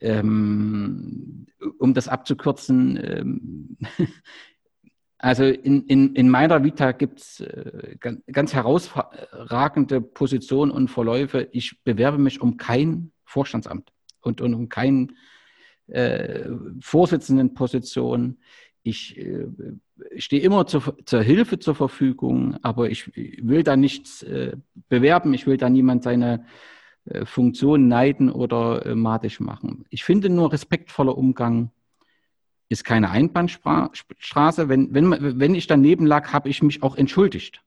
ähm, um das abzukürzen, ähm, Also in, in, in meiner Vita gibt es äh, ganz, herausragende Positionen und Verläufe. Ich bewerbe mich um kein Vorstandsamt und, und um keine äh, Vorsitzendenposition. Ich äh, stehe immer zu, zur Hilfe zur Verfügung, aber ich will da nichts äh, bewerben. Ich will da niemand seine äh, Funktion neiden oder äh, matisch machen. Ich finde nur respektvoller Umgang ist keine Einbahnstraße. Wenn, wenn, wenn ich daneben lag, habe ich mich auch entschuldigt.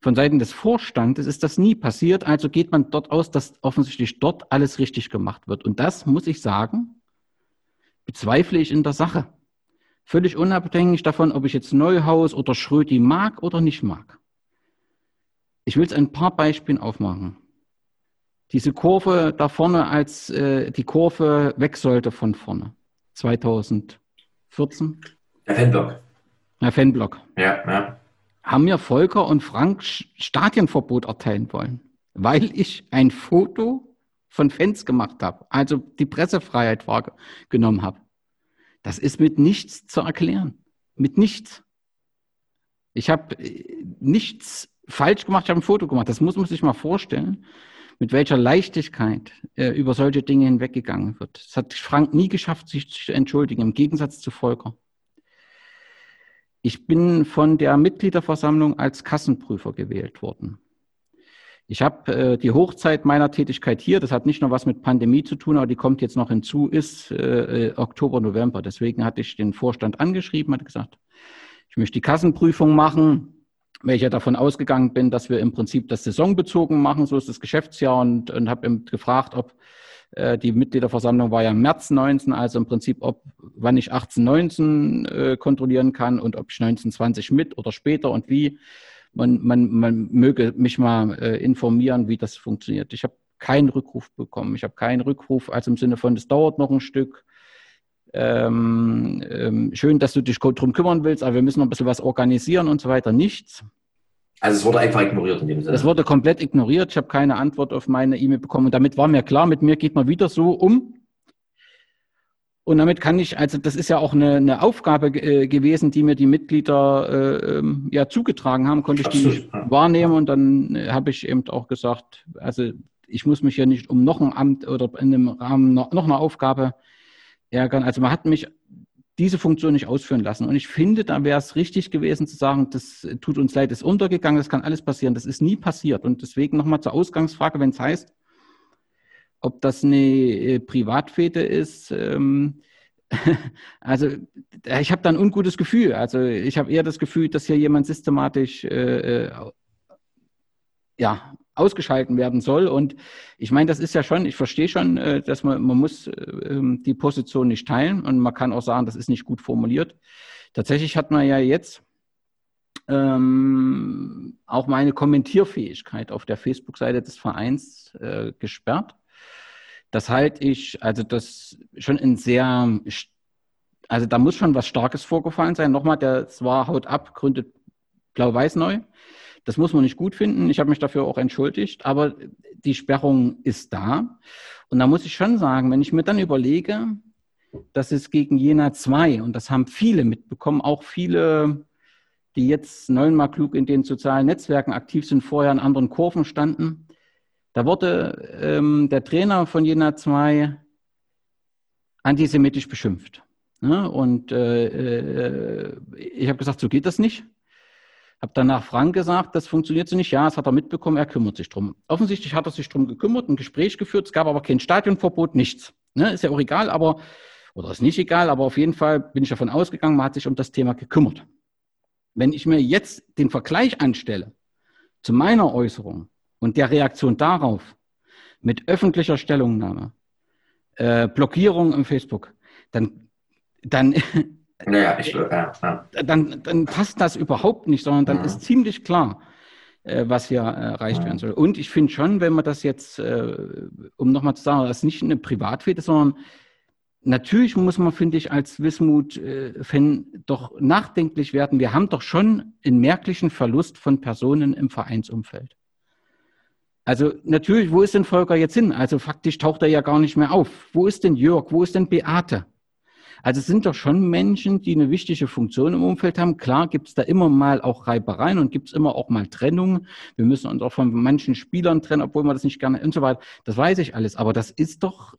Von Seiten des Vorstandes ist das nie passiert, also geht man dort aus, dass offensichtlich dort alles richtig gemacht wird. Und das, muss ich sagen, bezweifle ich in der Sache. Völlig unabhängig davon, ob ich jetzt Neuhaus oder Schrödi mag oder nicht mag. Ich will es ein paar Beispielen aufmachen. Diese Kurve da vorne, als äh, die Kurve weg sollte von vorne. 2014. Der Fanblock. Der Fanblock. Ja, ja. Haben mir Volker und Frank Stadionverbot erteilen wollen, weil ich ein Foto von Fans gemacht habe, also die Pressefreiheit wahrgenommen habe. Das ist mit nichts zu erklären. Mit nichts. Ich habe äh, nichts falsch gemacht, ich habe ein Foto gemacht. Das muss man sich mal vorstellen mit welcher Leichtigkeit äh, über solche Dinge hinweggegangen wird. Es hat Frank nie geschafft, sich zu entschuldigen, im Gegensatz zu Volker. Ich bin von der Mitgliederversammlung als Kassenprüfer gewählt worden. Ich habe äh, die Hochzeit meiner Tätigkeit hier, das hat nicht nur was mit Pandemie zu tun, aber die kommt jetzt noch hinzu, ist äh, äh Oktober, November. Deswegen hatte ich den Vorstand angeschrieben, hatte gesagt, ich möchte die Kassenprüfung machen weil ich ja davon ausgegangen bin, dass wir im Prinzip das saisonbezogen machen, so ist das Geschäftsjahr und, und habe gefragt, ob äh, die Mitgliederversammlung war ja im März 19, also im Prinzip, ob wann ich 18, 19 äh, kontrollieren kann und ob ich 19, 20 mit oder später und wie. Man, man, man möge mich mal äh, informieren, wie das funktioniert. Ich habe keinen Rückruf bekommen. Ich habe keinen Rückruf, also im Sinne von, es dauert noch ein Stück. Ähm, ähm, schön, dass du dich darum kümmern willst, aber wir müssen noch ein bisschen was organisieren und so weiter. Nichts. Also es wurde einfach ignoriert in dem Sinne. Es wurde komplett ignoriert. Ich habe keine Antwort auf meine E-Mail bekommen. Und damit war mir klar, mit mir geht man wieder so um. Und damit kann ich, also das ist ja auch eine, eine Aufgabe äh, gewesen, die mir die Mitglieder äh, ähm, ja zugetragen haben, konnte ich Absolut, die nicht wahrnehmen. Und dann äh, habe ich eben auch gesagt, also ich muss mich ja nicht um noch ein Amt oder in dem Rahmen noch, noch eine Aufgabe ärgern. Also man hat mich diese Funktion nicht ausführen lassen. Und ich finde, da wäre es richtig gewesen zu sagen, das tut uns leid, ist untergegangen, das kann alles passieren. Das ist nie passiert. Und deswegen nochmal zur Ausgangsfrage, wenn es heißt, ob das eine äh, Privatfete ist. Ähm, also ich habe da ein ungutes Gefühl. Also ich habe eher das Gefühl, dass hier jemand systematisch äh, äh ja, ausgeschalten werden soll. Und ich meine, das ist ja schon, ich verstehe schon, äh, dass man, man muss äh, ähm, die Position nicht teilen und man kann auch sagen, das ist nicht gut formuliert. Tatsächlich hat man ja jetzt ähm, auch meine Kommentierfähigkeit auf der Facebook-Seite des Vereins äh, gesperrt. Das halte ich, also das schon ein sehr, also da muss schon was Starkes vorgefallen sein. Nochmal, der zwar Haut ab, gründet Blau-Weiß neu. Das muss man nicht gut finden. Ich habe mich dafür auch entschuldigt, aber die Sperrung ist da. Und da muss ich schon sagen, wenn ich mir dann überlege, dass es gegen Jena 2, und das haben viele mitbekommen, auch viele, die jetzt neunmal klug in den sozialen Netzwerken aktiv sind, vorher in anderen Kurven standen, da wurde ähm, der Trainer von Jena 2 antisemitisch beschimpft. Ne? Und äh, äh, ich habe gesagt, so geht das nicht. Habe danach Frank gesagt, das funktioniert so nicht. Ja, das hat er mitbekommen, er kümmert sich drum. Offensichtlich hat er sich drum gekümmert, ein Gespräch geführt. Es gab aber kein Stadionverbot, nichts. Ne? Ist ja auch egal, aber, oder ist nicht egal, aber auf jeden Fall bin ich davon ausgegangen, man hat sich um das Thema gekümmert. Wenn ich mir jetzt den Vergleich anstelle zu meiner Äußerung und der Reaktion darauf mit öffentlicher Stellungnahme, äh, Blockierung im Facebook, dann, dann naja, ich, ja, ja. Dann, dann passt das überhaupt nicht, sondern dann mhm. ist ziemlich klar, äh, was hier erreicht mhm. werden soll. Und ich finde schon, wenn man das jetzt, äh, um nochmal zu sagen, das ist nicht eine Privatfete, sondern natürlich muss man, finde ich, als Wismut-Fan doch nachdenklich werden. Wir haben doch schon einen merklichen Verlust von Personen im Vereinsumfeld. Also natürlich, wo ist denn Volker jetzt hin? Also faktisch taucht er ja gar nicht mehr auf. Wo ist denn Jörg? Wo ist denn Beate? Also es sind doch schon Menschen, die eine wichtige Funktion im Umfeld haben. Klar gibt es da immer mal auch Reibereien und gibt es immer auch mal Trennungen. Wir müssen uns auch von manchen Spielern trennen, obwohl man das nicht gerne und so weiter. Das weiß ich alles. Aber das ist doch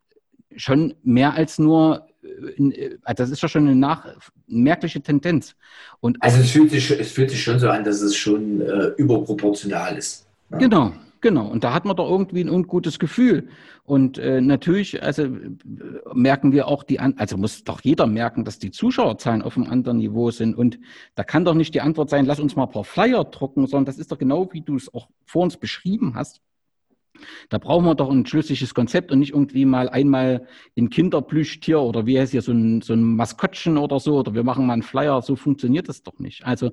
schon mehr als nur, äh, äh, das ist doch schon eine nach, merkliche Tendenz. Und also es fühlt, sich, es fühlt sich schon so an, dass es schon äh, überproportional ist. Ja. Genau, Genau, und da hat man doch irgendwie ein ungutes Gefühl. Und äh, natürlich, also merken wir auch die, also muss doch jeder merken, dass die Zuschauerzahlen auf einem anderen Niveau sind. Und da kann doch nicht die Antwort sein, lass uns mal ein paar Flyer drucken, sondern das ist doch genau, wie du es auch vor uns beschrieben hast. Da brauchen wir doch ein schlüssiges Konzept und nicht irgendwie mal einmal in Kinderplüschtier oder wie heißt hier so ein, so ein Maskottchen oder so oder wir machen mal einen Flyer. So funktioniert das doch nicht. Also,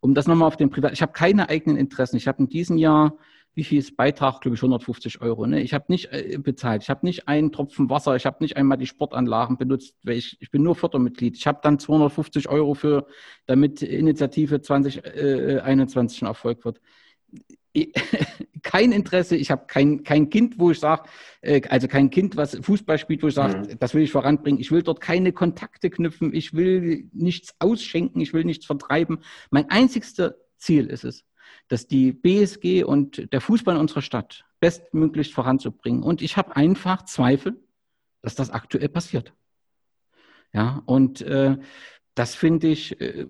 um das nochmal auf den Privat, ich habe keine eigenen Interessen. Ich habe in diesem Jahr wie viel ist Beitrag, glaube ich, 150 Euro. Ne? Ich habe nicht äh, bezahlt, ich habe nicht einen Tropfen Wasser, ich habe nicht einmal die Sportanlagen benutzt, weil ich, ich bin nur Fördermitglied. Ich habe dann 250 Euro für, damit Initiative 2021 äh, ein Erfolg wird. Kein Interesse, ich habe kein, kein Kind, wo ich sage, äh, also kein Kind, was Fußball spielt, wo ich sage, mhm. das will ich voranbringen. Ich will dort keine Kontakte knüpfen, ich will nichts ausschenken, ich will nichts vertreiben. Mein einzigstes Ziel ist es, dass die BSG und der Fußball in unserer Stadt bestmöglich voranzubringen. Und ich habe einfach Zweifel, dass das aktuell passiert. Ja, und äh, das finde ich, äh,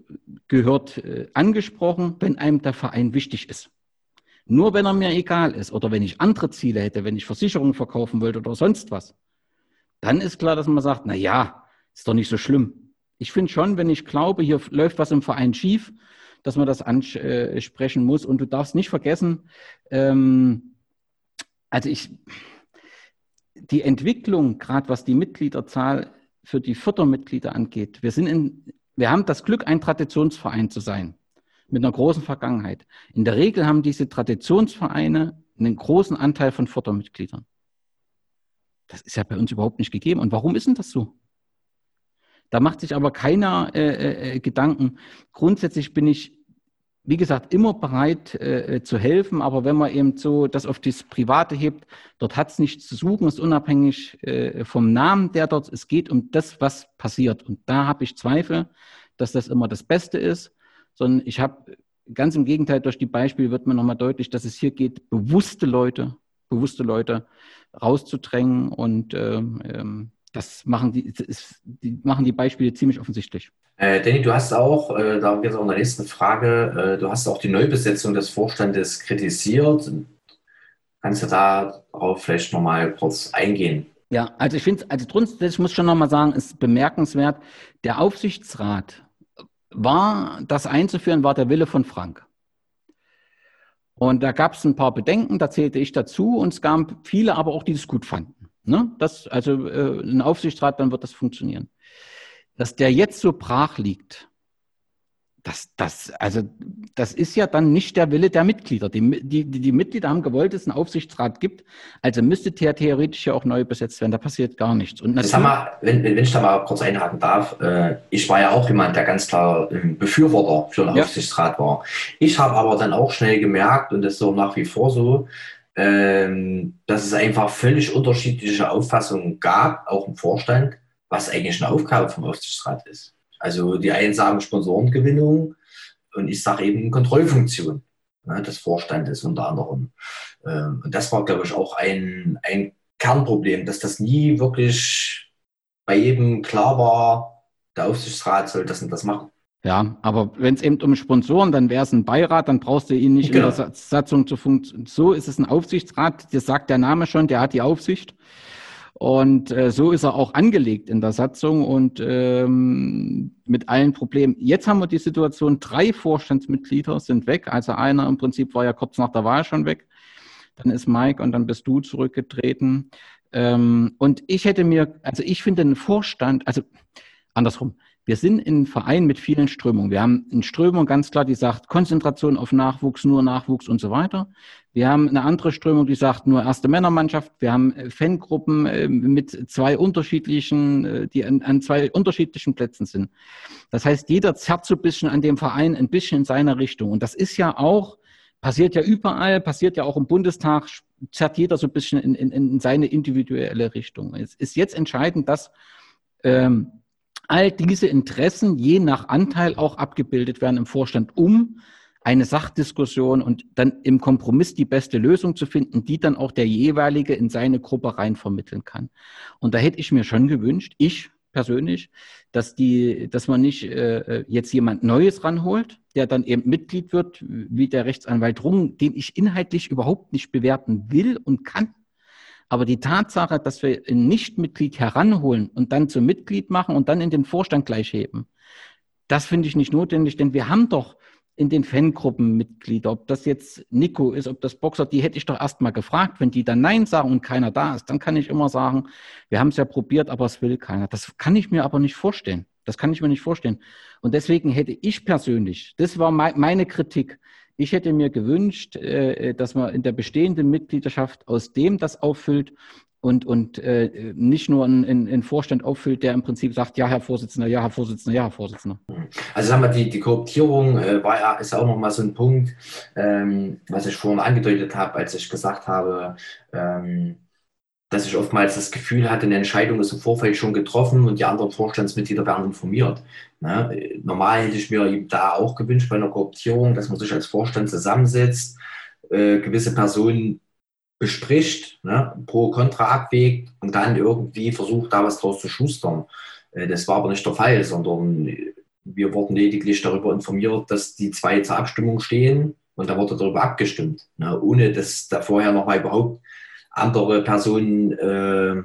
gehört äh, angesprochen, wenn einem der Verein wichtig ist. Nur wenn er mir egal ist oder wenn ich andere Ziele hätte, wenn ich Versicherungen verkaufen wollte oder sonst was, dann ist klar, dass man sagt, na ja, ist doch nicht so schlimm. Ich finde schon, wenn ich glaube, hier läuft was im Verein schief, dass man das ansprechen muss. Und du darfst nicht vergessen, ähm, also ich, die Entwicklung, gerade was die Mitgliederzahl für die Fördermitglieder angeht, wir sind in, wir haben das Glück, ein Traditionsverein zu sein, mit einer großen Vergangenheit. In der Regel haben diese Traditionsvereine einen großen Anteil von Fördermitgliedern. Das ist ja bei uns überhaupt nicht gegeben. Und warum ist denn das so? Da macht sich aber keiner äh, äh, äh, Gedanken. Grundsätzlich bin ich, wie gesagt, immer bereit äh, äh, zu helfen, aber wenn man eben so das auf das Private hebt, dort hat es nichts zu suchen, ist unabhängig äh, vom Namen, der dort, es geht um das, was passiert. Und da habe ich Zweifel, dass das immer das Beste ist, sondern ich habe ganz im Gegenteil, durch die Beispiele wird mir nochmal deutlich, dass es hier geht, bewusste Leute, bewusste Leute rauszudrängen und ähm, ähm das machen die, das, die, machen die Beispiele ziemlich offensichtlich. Äh, Danny, du hast auch, äh, da geht es auch in der nächsten Frage, äh, du hast auch die Neubesetzung des Vorstandes kritisiert. Kannst du darauf vielleicht nochmal kurz eingehen? Ja, also ich finde, also grundsätzlich muss ich schon nochmal sagen, ist bemerkenswert, der Aufsichtsrat war, das einzuführen, war der Wille von Frank. Und da gab es ein paar Bedenken, da zählte ich dazu und es gab viele aber auch, die das gut fanden. Ne? Das, also äh, ein Aufsichtsrat, dann wird das funktionieren. Dass der jetzt so brach liegt, das, das, also, das ist ja dann nicht der Wille der Mitglieder. Die, die, die Mitglieder haben gewollt, dass es einen Aufsichtsrat gibt. Also müsste der theoretisch ja auch neu besetzt werden. Da passiert gar nichts. Und Sag mal, wenn, wenn ich da mal kurz einhaken darf, äh, ich war ja auch jemand, der ganz klar ähm, Befürworter für einen ja. Aufsichtsrat war. Ich habe aber dann auch schnell gemerkt, und das ist so nach wie vor so, ähm, dass es einfach völlig unterschiedliche Auffassungen gab, auch im Vorstand, was eigentlich eine Aufgabe vom Aufsichtsrat ist. Also die einen sagen Sponsorengewinnung und ich sage eben Kontrollfunktion ne, des Vorstandes unter anderem. Ähm, und das war, glaube ich, auch ein, ein Kernproblem, dass das nie wirklich bei jedem klar war, der Aufsichtsrat soll das und das machen. Ja, aber wenn es eben um Sponsoren, dann wäre es ein Beirat, dann brauchst du ihn nicht genau. in der Satzung zu funktionieren. So ist es ein Aufsichtsrat, das sagt der Name schon, der hat die Aufsicht. Und äh, so ist er auch angelegt in der Satzung und ähm, mit allen Problemen. Jetzt haben wir die Situation, drei Vorstandsmitglieder sind weg. Also einer im Prinzip war ja kurz nach der Wahl schon weg. Dann ist Mike und dann bist du zurückgetreten. Ähm, und ich hätte mir, also ich finde einen Vorstand, also andersrum, wir sind ein Verein mit vielen Strömungen. Wir haben eine Strömung ganz klar, die sagt Konzentration auf Nachwuchs, nur Nachwuchs und so weiter. Wir haben eine andere Strömung, die sagt nur erste Männermannschaft. Wir haben äh, Fangruppen äh, mit zwei unterschiedlichen, äh, die an, an zwei unterschiedlichen Plätzen sind. Das heißt, jeder zerrt so ein bisschen an dem Verein ein bisschen in seiner Richtung. Und das ist ja auch, passiert ja überall, passiert ja auch im Bundestag, zerrt jeder so ein bisschen in, in, in seine individuelle Richtung. Es ist jetzt entscheidend, dass ähm, all diese Interessen je nach Anteil auch abgebildet werden im Vorstand, um eine Sachdiskussion und dann im Kompromiss die beste Lösung zu finden, die dann auch der jeweilige in seine Gruppe rein vermitteln kann. Und da hätte ich mir schon gewünscht, ich persönlich, dass die, dass man nicht äh, jetzt jemand Neues ranholt, der dann eben Mitglied wird, wie der Rechtsanwalt Rung, den ich inhaltlich überhaupt nicht bewerten will und kann, aber die Tatsache, dass wir ein Nichtmitglied heranholen und dann zum Mitglied machen und dann in den Vorstand gleich heben, das finde ich nicht notwendig, denn wir haben doch in den Fangruppen Mitglieder, ob das jetzt Nico ist, ob das Boxer, die hätte ich doch erst mal gefragt. Wenn die dann Nein sagen und keiner da ist, dann kann ich immer sagen, wir haben es ja probiert, aber es will keiner. Das kann ich mir aber nicht vorstellen. Das kann ich mir nicht vorstellen. Und deswegen hätte ich persönlich, das war meine Kritik, ich hätte mir gewünscht, äh, dass man in der bestehenden Mitgliedschaft aus dem das auffüllt und, und äh, nicht nur einen, Vorstand auffüllt, der im Prinzip sagt, ja, Herr Vorsitzender, ja, Herr Vorsitzender, ja, Herr Vorsitzender. Also sagen wir, die, die Kooptierung äh, war ist auch nochmal so ein Punkt, ähm, was ich vorhin angedeutet habe, als ich gesagt habe, ähm, dass ich oftmals das Gefühl hatte, eine Entscheidung ist im Vorfeld schon getroffen und die anderen Vorstandsmitglieder werden informiert. Ne? Normal hätte ich mir da auch gewünscht bei einer Korruption, dass man sich als Vorstand zusammensetzt, äh, gewisse Personen bespricht, ne? pro Kontra abwägt und dann irgendwie versucht, da was draus zu schustern. Äh, das war aber nicht der Fall, sondern wir wurden lediglich darüber informiert, dass die zwei zur Abstimmung stehen und da wurde darüber abgestimmt, ne? ohne dass da vorher noch mal überhaupt andere Personen äh,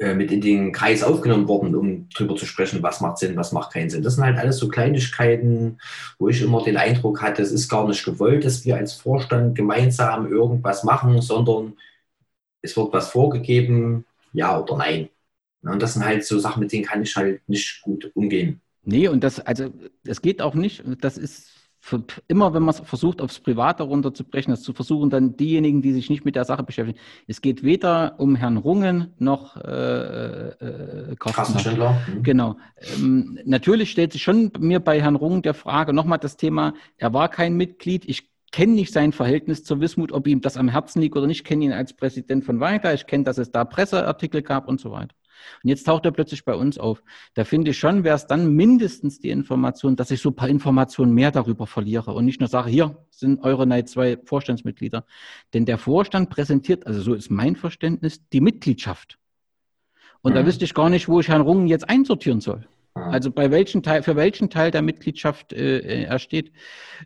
äh, mit in den Kreis aufgenommen worden, um darüber zu sprechen, was macht Sinn, was macht keinen Sinn. Das sind halt alles so Kleinigkeiten, wo ich immer den Eindruck hatte, es ist gar nicht gewollt, dass wir als Vorstand gemeinsam irgendwas machen, sondern es wird was vorgegeben, ja oder nein. Und das sind halt so Sachen, mit denen kann ich halt nicht gut umgehen. Nee, und das, also es geht auch nicht, das ist für, immer, wenn man es versucht, aufs Private runterzubrechen, das zu versuchen, dann diejenigen, die sich nicht mit der Sache beschäftigen. Es geht weder um Herrn Rungen noch äh, äh, Kassenschindler. Mhm. Genau. Ähm, natürlich stellt sich schon mir bei Herrn Rungen der Frage nochmal das Thema, er war kein Mitglied. Ich kenne nicht sein Verhältnis zur Wismut, ob ihm das am Herzen liegt oder nicht. Ich kenne ihn als Präsident von Weiter. Ich kenne, dass es da Presseartikel gab und so weiter. Und jetzt taucht er plötzlich bei uns auf. Da finde ich schon, wäre es dann mindestens die Information, dass ich so ein paar Informationen mehr darüber verliere und nicht nur sage, hier sind eure Night zwei Vorstandsmitglieder. Denn der Vorstand präsentiert, also so ist mein Verständnis, die Mitgliedschaft. Und mhm. da wüsste ich gar nicht, wo ich Herrn Rungen jetzt einsortieren soll. Ah. Also bei welchen Teil, für welchen Teil der Mitgliedschaft äh, er steht.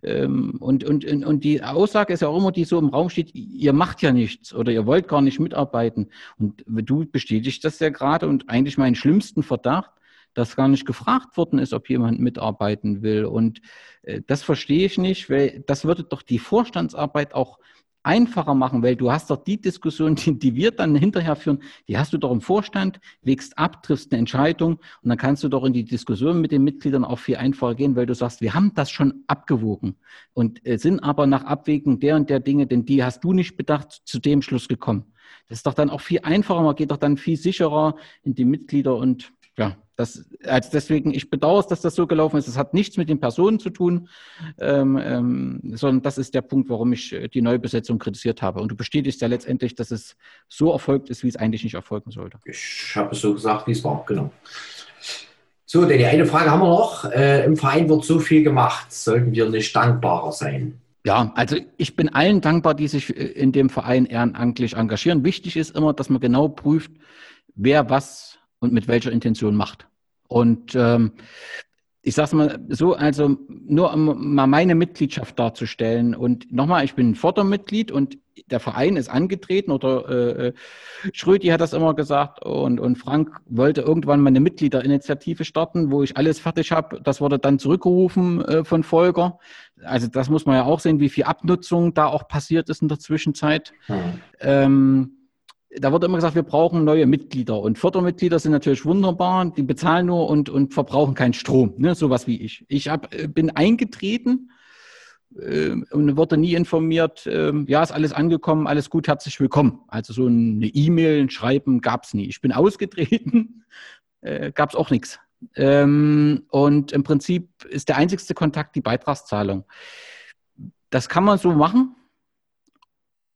Ähm, und, und, und die Aussage ist ja auch immer, die so im Raum steht, ihr macht ja nichts oder ihr wollt gar nicht mitarbeiten. Und du bestätigst das ja gerade und eigentlich meinen schlimmsten Verdacht, dass gar nicht gefragt worden ist, ob jemand mitarbeiten will. Und äh, das verstehe ich nicht, weil das würde doch die Vorstandsarbeit auch einfacher machen, weil du hast doch die Diskussion, die, die, wir dann hinterher führen, die hast du doch im Vorstand, wägst ab, triffst eine Entscheidung und dann kannst du doch in die Diskussion mit den Mitgliedern auch viel einfacher gehen, weil du sagst, wir haben das schon abgewogen und äh, sind aber nach Abwägung der und der Dinge, denn die hast du nicht bedacht, zu dem Schluss gekommen. Das ist doch dann auch viel einfacher, man geht doch dann viel sicherer in die Mitglieder und ja, das, also deswegen, ich bedauere es, dass das so gelaufen ist. Es hat nichts mit den Personen zu tun, ähm, ähm, sondern das ist der Punkt, warum ich äh, die Neubesetzung kritisiert habe. Und du bestätigst ja letztendlich, dass es so erfolgt ist, wie es eigentlich nicht erfolgen sollte. Ich habe es so gesagt, wie es war, genau. So, denn die eine Frage haben wir noch. Äh, Im Verein wird so viel gemacht. Sollten wir nicht dankbarer sein? Ja, also ich bin allen dankbar, die sich äh, in dem Verein ehrenamtlich engagieren. Wichtig ist immer, dass man genau prüft, wer was und mit welcher Intention macht. Und ähm, ich sage es mal so, also nur um mal meine Mitgliedschaft darzustellen. Und nochmal, ich bin Fördermitglied und der Verein ist angetreten oder äh, Schrödi hat das immer gesagt und, und Frank wollte irgendwann mal eine Mitgliederinitiative starten, wo ich alles fertig habe. Das wurde dann zurückgerufen äh, von Volker. Also das muss man ja auch sehen, wie viel Abnutzung da auch passiert ist in der Zwischenzeit. Hm. Ähm, da wird immer gesagt, wir brauchen neue Mitglieder. Und Fördermitglieder sind natürlich wunderbar, die bezahlen nur und, und verbrauchen keinen Strom, ne? sowas wie ich. Ich hab, äh, bin eingetreten äh, und wurde nie informiert, äh, ja, ist alles angekommen, alles gut, herzlich willkommen. Also so eine E-Mail, ein Schreiben gab es nie. Ich bin ausgetreten, äh, gab es auch nichts. Ähm, und im Prinzip ist der einzigste Kontakt die Beitragszahlung. Das kann man so machen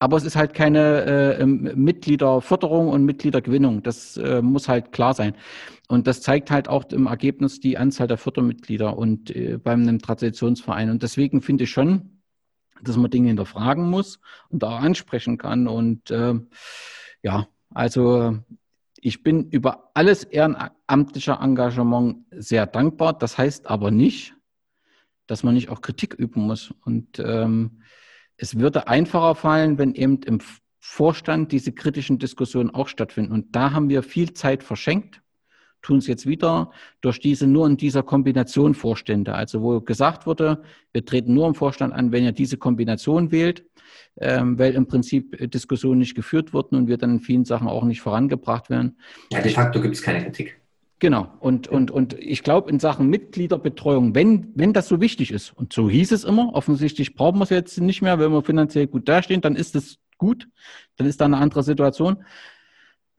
aber es ist halt keine äh, ähm, Mitgliederförderung und Mitgliedergewinnung. Das äh, muss halt klar sein. Und das zeigt halt auch im Ergebnis die Anzahl der Fördermitglieder und äh, beim einem Traditionsverein. Und deswegen finde ich schon, dass man Dinge hinterfragen muss und auch ansprechen kann. Und äh, ja, also ich bin über alles ehrenamtliche Engagement sehr dankbar. Das heißt aber nicht, dass man nicht auch Kritik üben muss. Und ähm, es würde einfacher fallen, wenn eben im Vorstand diese kritischen Diskussionen auch stattfinden. Und da haben wir viel Zeit verschenkt, tun es jetzt wieder durch diese nur in dieser Kombination Vorstände. Also wo gesagt wurde, wir treten nur im Vorstand an, wenn ihr diese Kombination wählt, ähm, weil im Prinzip Diskussionen nicht geführt wurden und wir dann in vielen Sachen auch nicht vorangebracht werden. Ja, de facto gibt es keine Kritik. Genau. Und, und, und ich glaube, in Sachen Mitgliederbetreuung, wenn, wenn das so wichtig ist, und so hieß es immer, offensichtlich brauchen wir es jetzt nicht mehr, wenn wir finanziell gut dastehen, dann ist es gut, dann ist da eine andere Situation.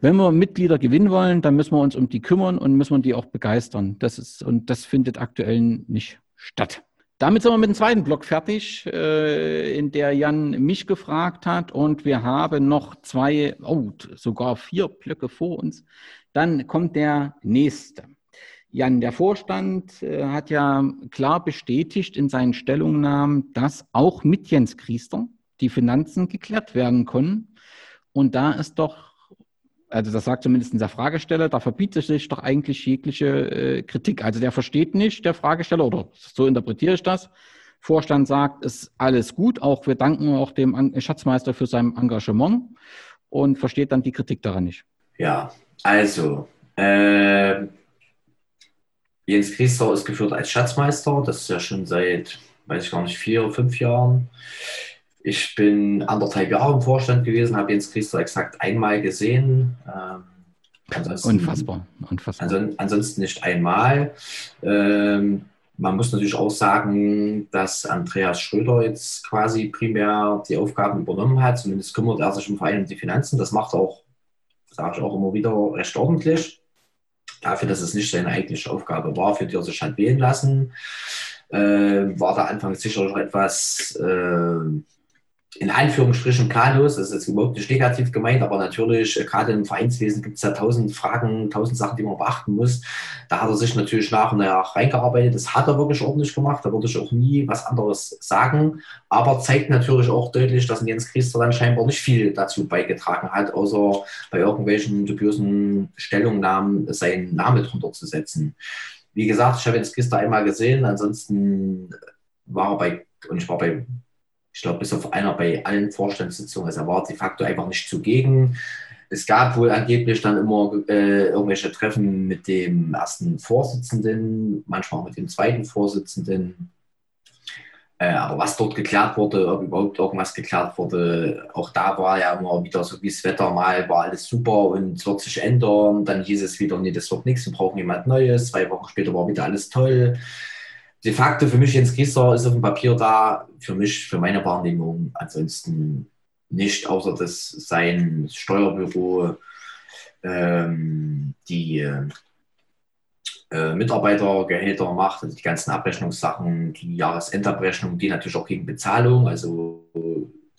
Wenn wir Mitglieder gewinnen wollen, dann müssen wir uns um die kümmern und müssen wir die auch begeistern. Das ist, und das findet aktuell nicht statt. Damit sind wir mit dem zweiten Block fertig, äh, in der Jan mich gefragt hat. Und wir haben noch zwei, oh, sogar vier Blöcke vor uns. Dann kommt der nächste. Jan, der Vorstand äh, hat ja klar bestätigt in seinen Stellungnahmen, dass auch mit Jens Kriester die Finanzen geklärt werden können. Und da ist doch, also das sagt zumindest der Fragesteller, da verbietet sich doch eigentlich jegliche äh, Kritik. Also der versteht nicht, der Fragesteller, oder so interpretiere ich das. Vorstand sagt, ist alles gut, auch wir danken auch dem Schatzmeister für sein Engagement und versteht dann die Kritik daran nicht. Ja, also, äh, Jens Christer ist geführt als Schatzmeister. Das ist ja schon seit, weiß ich gar nicht, vier, fünf Jahren. Ich bin anderthalb Jahre im Vorstand gewesen, habe Jens Christer exakt einmal gesehen. Ähm, unfassbar, unfassbar. ansonsten nicht einmal. Ähm, man muss natürlich auch sagen, dass Andreas Schröder jetzt quasi primär die Aufgaben übernommen hat. Zumindest kümmert er sich im Verein um die Finanzen. Das macht auch, sage ich auch immer wieder, recht ordentlich. Dafür, dass es nicht seine eigentliche Aufgabe war, für die er sich hat wählen lassen, äh, war da anfangs sicherlich etwas äh, in Anführungsstrichen planlos, das ist jetzt überhaupt nicht negativ gemeint, aber natürlich, äh, gerade im Vereinswesen gibt es ja tausend Fragen, tausend Sachen, die man beachten muss. Da hat er sich natürlich nach und nach reingearbeitet. Das hat er wirklich ordentlich gemacht. Da würde ich auch nie was anderes sagen. Aber zeigt natürlich auch deutlich, dass Jens Christer dann scheinbar nicht viel dazu beigetragen hat, außer bei irgendwelchen dubiosen Stellungnahmen seinen Namen drunter zu setzen. Wie gesagt, ich habe Jens Christer einmal gesehen, ansonsten war er bei, und ich war bei ich glaube, bis auf einer bei allen Vorstandssitzungen. Also er war de facto einfach nicht zugegen. Es gab wohl angeblich dann immer äh, irgendwelche Treffen mit dem ersten Vorsitzenden, manchmal auch mit dem zweiten Vorsitzenden. Äh, aber was dort geklärt wurde, ob überhaupt irgendwas geklärt wurde, auch da war ja immer wieder so wie das Wetter mal, war alles super und es wird sich ändern. Dann hieß es wieder, nee, das wird nichts, wir brauchen jemand Neues. Zwei Wochen später war wieder alles toll de facto für mich Jens Gießer ist auf dem Papier da, für mich, für meine Wahrnehmung ansonsten nicht, außer dass sein Steuerbüro ähm, die äh, Mitarbeitergehälter macht, also die ganzen Abrechnungssachen, die Jahresendabrechnung, die natürlich auch gegen Bezahlung, also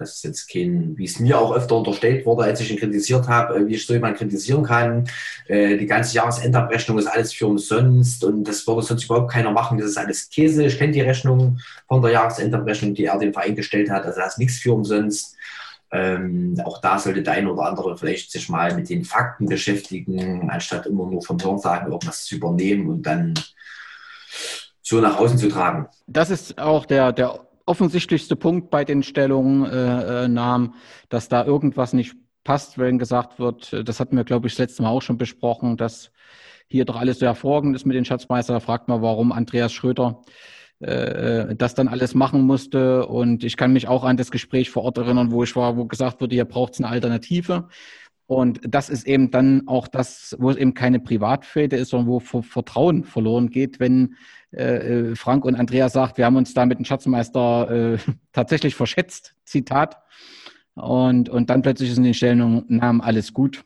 das ist jetzt kein, wie es mir auch öfter unterstellt wurde, als ich ihn kritisiert habe, äh, wie ich so jemanden kritisieren kann. Äh, die ganze Jahresendabrechnung ist alles für umsonst und das würde sonst überhaupt keiner machen. Das ist alles Käse. Ich kenne die Rechnung von der Jahresendabrechnung, die er dem Verein gestellt hat. Also das ist nichts für umsonst. Ähm, auch da sollte der eine oder andere vielleicht sich mal mit den Fakten beschäftigen, anstatt immer nur vom Hörensagen irgendwas zu übernehmen und dann so nach außen zu tragen. Das ist auch der, der offensichtlichste Punkt bei den Stellungnahmen, äh, dass da irgendwas nicht passt, wenn gesagt wird, äh, das hatten wir, glaube ich, das letzte Mal auch schon besprochen, dass hier doch alles so hervorragend ist mit den Schatzmeister. Da fragt man, warum Andreas Schröder äh, das dann alles machen musste. Und ich kann mich auch an das Gespräch vor Ort erinnern, wo ich war, wo gesagt wurde, hier braucht es eine Alternative. Und das ist eben dann auch das, wo es eben keine Privatfäde ist, sondern wo Vertrauen verloren geht, wenn äh, Frank und Andreas sagt, wir haben uns da mit dem Schatzmeister äh, tatsächlich verschätzt, Zitat. Und, und dann plötzlich ist in den Stellungnahmen alles gut.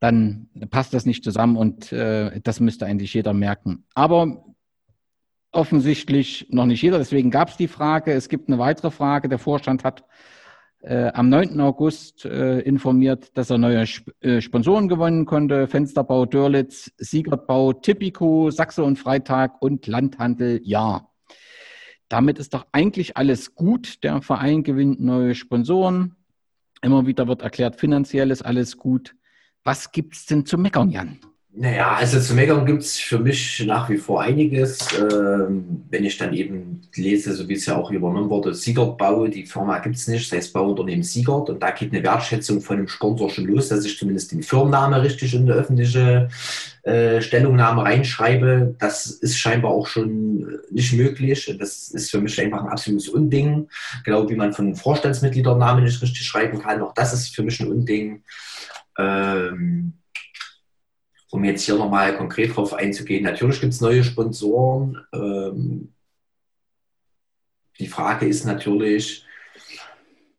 Dann passt das nicht zusammen und äh, das müsste eigentlich jeder merken. Aber offensichtlich noch nicht jeder. Deswegen gab es die Frage. Es gibt eine weitere Frage. Der Vorstand hat äh, am 9. August äh, informiert, dass er neue Sp äh, Sponsoren gewonnen konnte. Fensterbau Dörlitz, Siegertbau Tipico, Sachse und Freitag und Landhandel Ja. Damit ist doch eigentlich alles gut. Der Verein gewinnt neue Sponsoren. Immer wieder wird erklärt, finanziell ist alles gut. Was gibt es denn zu meckern, Jan? Naja, also zu meckern gibt es für mich nach wie vor einiges. Ähm, wenn ich dann eben lese, so wie es ja auch übernommen wurde, Siegert Bau, die Firma gibt es nicht, das heißt Bauunternehmen Siegert und da geht eine Wertschätzung von dem Sponsor schon los, dass ich zumindest den Firmenname richtig in die öffentliche äh, Stellungnahme reinschreibe. Das ist scheinbar auch schon nicht möglich. Das ist für mich einfach ein absolutes Unding. Genau wie man von Vorstandsmitgliedern Namen nicht richtig schreiben kann. Auch das ist für mich ein Unding. Ähm, um jetzt hier nochmal konkret drauf einzugehen, natürlich gibt es neue Sponsoren. Ähm, die Frage ist natürlich,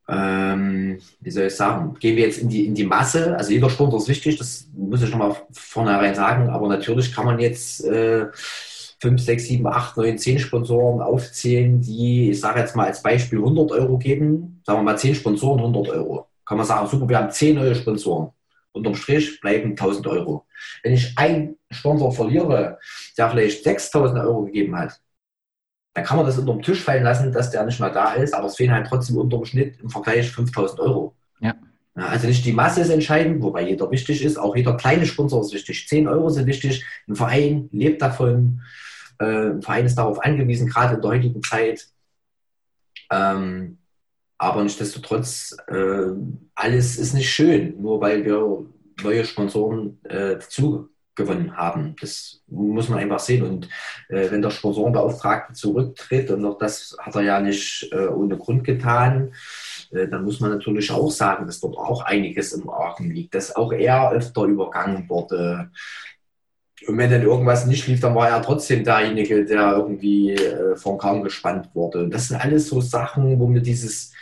ähm, wie soll ich sagen, gehen wir jetzt in die, in die Masse? Also jeder Sponsor ist wichtig, das muss ich nochmal vornherein sagen, aber natürlich kann man jetzt äh, 5, 6, 7, 8, 9, 10 Sponsoren aufzählen, die, ich sage jetzt mal als Beispiel 100 Euro geben. Sagen wir mal 10 Sponsoren, 100 Euro. Kann man sagen, super, wir haben 10 neue Sponsoren unterm Strich bleiben 1000 Euro. Wenn ich einen Sponsor verliere, der vielleicht 6000 Euro gegeben hat, dann kann man das unterm Tisch fallen lassen, dass der nicht mehr da ist, aber es fehlen halt trotzdem unterm Schnitt im Vergleich 5000 Euro. Ja. Also nicht die Masse ist entscheidend, wobei jeder wichtig ist, auch jeder kleine Sponsor ist wichtig. 10 Euro sind wichtig, ein Verein lebt davon, äh, ein Verein ist darauf angewiesen, gerade in der heutigen Zeit. Ähm, aber nichtsdestotrotz, äh, alles ist nicht schön, nur weil wir neue Sponsoren äh, dazu gewonnen haben. Das muss man einfach sehen. Und äh, wenn der Sponsorenbeauftragte zurücktritt, und auch das hat er ja nicht äh, ohne Grund getan, äh, dann muss man natürlich auch sagen, dass dort auch einiges im Argen liegt, dass auch er öfter übergangen wurde. Und wenn dann irgendwas nicht lief, dann war er trotzdem derjenige, der irgendwie äh, vom Kamm gespannt wurde. Und das sind alles so Sachen, wo mir dieses,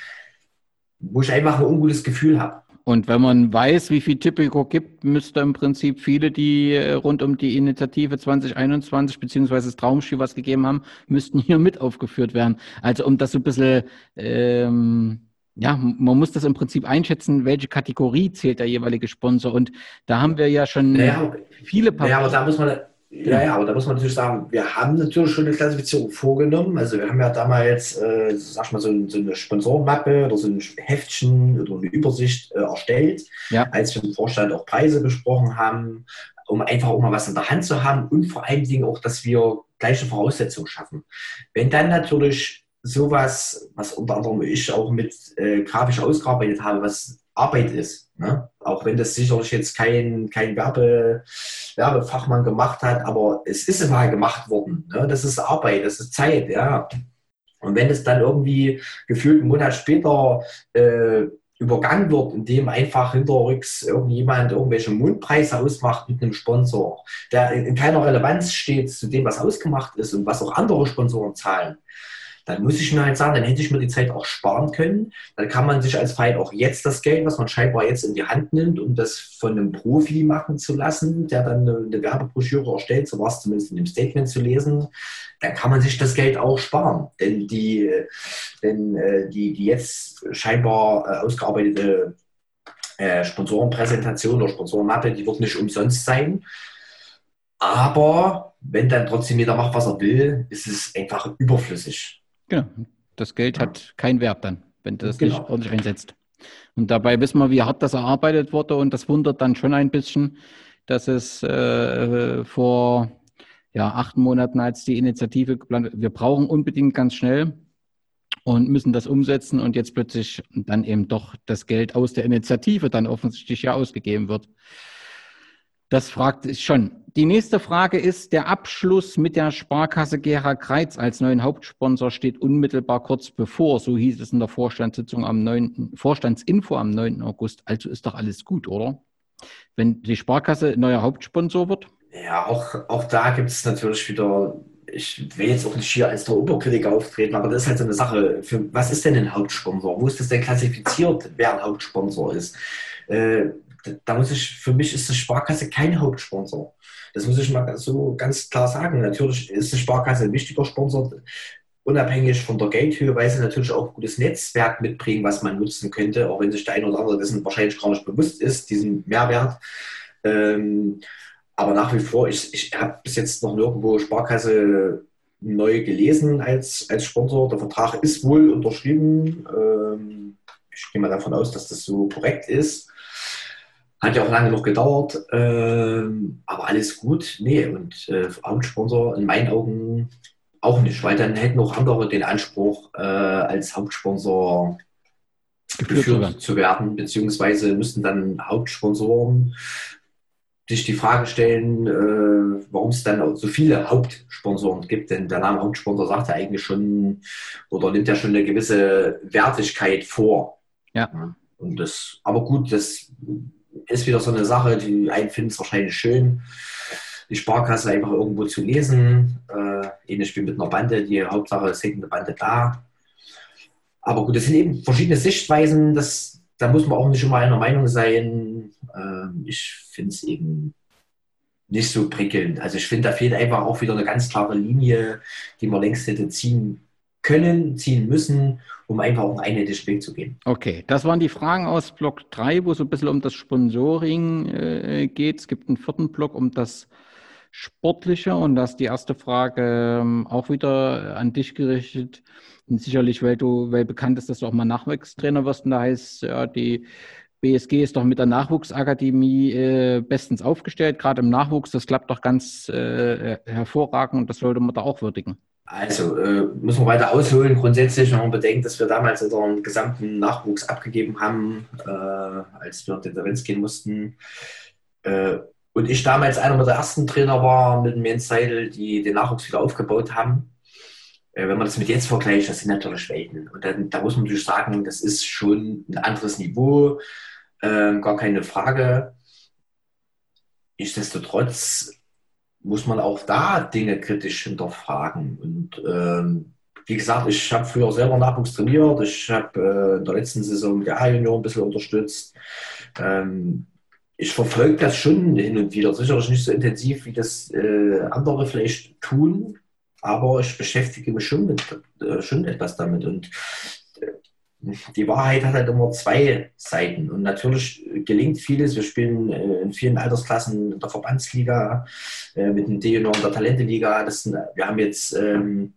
wo ich einfach ein ungutes Gefühl habe. Und wenn man weiß, wie viel Typico gibt, müsste im Prinzip viele, die äh, rund um die Initiative 2021 beziehungsweise das Traumschiff was gegeben haben, müssten hier mit aufgeführt werden. Also um das so ein bisschen, ähm, ja, man muss das im Prinzip einschätzen, welche Kategorie zählt der jeweilige Sponsor. Und da haben wir ja schon naja, viele Papiere. Ja, aber da muss man ja, ja, aber da muss man natürlich sagen, wir haben natürlich schon eine Klassifizierung vorgenommen. Also wir haben ja damals, äh, sag ich mal, so, so, eine Sponsorenmappe oder so ein Heftchen oder eine Übersicht äh, erstellt, ja. als wir im Vorstand auch Preise besprochen haben, um einfach auch mal was in der Hand zu haben und vor allen Dingen auch, dass wir gleiche Voraussetzungen schaffen. Wenn dann natürlich sowas, was unter anderem ich auch mit äh, grafisch ausgearbeitet habe, was Arbeit ist. Ne? Auch wenn das sicherlich jetzt kein, kein Werbe, Werbefachmann gemacht hat, aber es ist immer gemacht worden. Ne? Das ist Arbeit, das ist Zeit, ja. Und wenn es dann irgendwie gefühlt einen Monat später äh, übergangen wird, indem einfach hinterrücks irgendjemand irgendwelche Mundpreise ausmacht mit einem Sponsor, der in keiner Relevanz steht zu dem, was ausgemacht ist und was auch andere Sponsoren zahlen, dann muss ich mir halt sagen, dann hätte ich mir die Zeit auch sparen können. Dann kann man sich als Verein auch jetzt das Geld, was man scheinbar jetzt in die Hand nimmt, um das von einem Profi machen zu lassen, der dann eine, Werbebroschüre erstellt, so war es zumindest in dem Statement zu lesen, dann kann man sich das Geld auch sparen. Denn die, denn, äh, die, die jetzt scheinbar äh, ausgearbeitete äh, Sponsorenpräsentation oder Sponsorenmappe, die wird nicht umsonst sein. Aber wenn dann trotzdem jeder macht, was er will, ist es einfach überflüssig. Genau. Das Geld hat keinen Wert dann, wenn du das genau. nicht ordentlich einsetzt. Und dabei wissen wir, wie hart das erarbeitet wurde. Und das wundert dann schon ein bisschen, dass es äh, vor ja, acht Monaten, als die Initiative geplant wir brauchen unbedingt ganz schnell und müssen das umsetzen und jetzt plötzlich dann eben doch das Geld aus der Initiative dann offensichtlich ja ausgegeben wird. Das fragt sich schon. Die nächste Frage ist, der Abschluss mit der Sparkasse Gera Kreiz als neuen Hauptsponsor steht unmittelbar kurz bevor. So hieß es in der Vorstandssitzung am 9., Vorstandsinfo am 9. August. Also ist doch alles gut, oder? Wenn die Sparkasse neuer Hauptsponsor wird? Ja, auch, auch da gibt es natürlich wieder, ich will jetzt auch nicht hier als der Oberkritiker auftreten, aber das ist halt so eine Sache. Für, was ist denn ein Hauptsponsor? Wo ist das denn klassifiziert, wer ein Hauptsponsor ist? Äh, da muss ich, für mich ist die Sparkasse kein Hauptsponsor. Das muss ich mal so ganz klar sagen. Natürlich ist die Sparkasse ein wichtiger Sponsor, unabhängig von der Geldhöhe, weil sie natürlich auch ein gutes Netzwerk mitbringen, was man nutzen könnte, auch wenn sich der eine oder andere dessen wahrscheinlich gar nicht bewusst ist, diesen Mehrwert. Ähm, aber nach wie vor, ich, ich habe bis jetzt noch nirgendwo Sparkasse neu gelesen als, als Sponsor. Der Vertrag ist wohl unterschrieben. Ähm, ich gehe mal davon aus, dass das so korrekt ist. Hat ja auch lange noch gedauert, ähm, aber alles gut. Nee, und äh, Hauptsponsor in meinen Augen auch nicht, weil dann hätten auch andere den Anspruch, äh, als Hauptsponsor geführt zu werden, beziehungsweise müssten dann Hauptsponsoren sich die Frage stellen, äh, warum es dann so viele Hauptsponsoren gibt. Denn der Name Hauptsponsor sagt ja eigentlich schon oder nimmt ja schon eine gewisse Wertigkeit vor. Ja. Und das, aber gut, das ist wieder so eine Sache, die einen finden es wahrscheinlich schön, die Sparkasse einfach irgendwo zu lesen. Äh, ähnlich wie mit einer Bande, die Hauptsache ist eine Bande da. Aber gut, das sind eben verschiedene Sichtweisen, das, da muss man auch nicht immer einer Meinung sein. Äh, ich finde es eben nicht so prickelnd. Also ich finde, da fehlt einfach auch wieder eine ganz klare Linie, die man längst hätte ziehen können, ziehen müssen, um einfach einen einheitlichen Weg zu gehen. Okay, das waren die Fragen aus Block 3, wo es ein bisschen um das Sponsoring äh, geht. Es gibt einen vierten Block um das Sportliche und das ist die erste Frage ähm, auch wieder an dich gerichtet. Und sicherlich, weil du, weil bekannt ist, dass du auch mal Nachwuchstrainer wirst. Und da heißt, ja, die BSG ist doch mit der Nachwuchsakademie äh, bestens aufgestellt, gerade im Nachwuchs. Das klappt doch ganz äh, hervorragend und das sollte man da auch würdigen. Also äh, müssen wir weiter ausholen. Grundsätzlich, wenn man bedenkt, dass wir damals unseren gesamten Nachwuchs abgegeben haben, äh, als wir in Differenz gehen mussten. Äh, und ich damals einer der ersten Trainer war mit dem Jens Seidel, die den Nachwuchs wieder aufgebaut haben. Äh, wenn man das mit jetzt vergleicht, das sind natürlich Welten. Und dann, da muss man natürlich sagen, das ist schon ein anderes Niveau, ähm, gar keine Frage. Nichtsdestotrotz muss man auch da Dinge kritisch hinterfragen. Und ähm, wie gesagt, ich habe früher selber Nachwuchs trainiert. Ich habe äh, in der letzten Saison die A-Junior ein bisschen unterstützt. Ähm, ich verfolge das schon hin und wieder. Sicherlich nicht so intensiv, wie das äh, andere vielleicht tun. Aber ich beschäftige mich schon, mit, äh, schon etwas damit. Und die Wahrheit hat halt immer zwei Seiten. Und natürlich gelingt vieles. Wir spielen äh, in vielen Altersklassen in der Verbandsliga, äh, mit dem D-Junior in der Talenteliga. Das sind, wir haben jetzt ähm,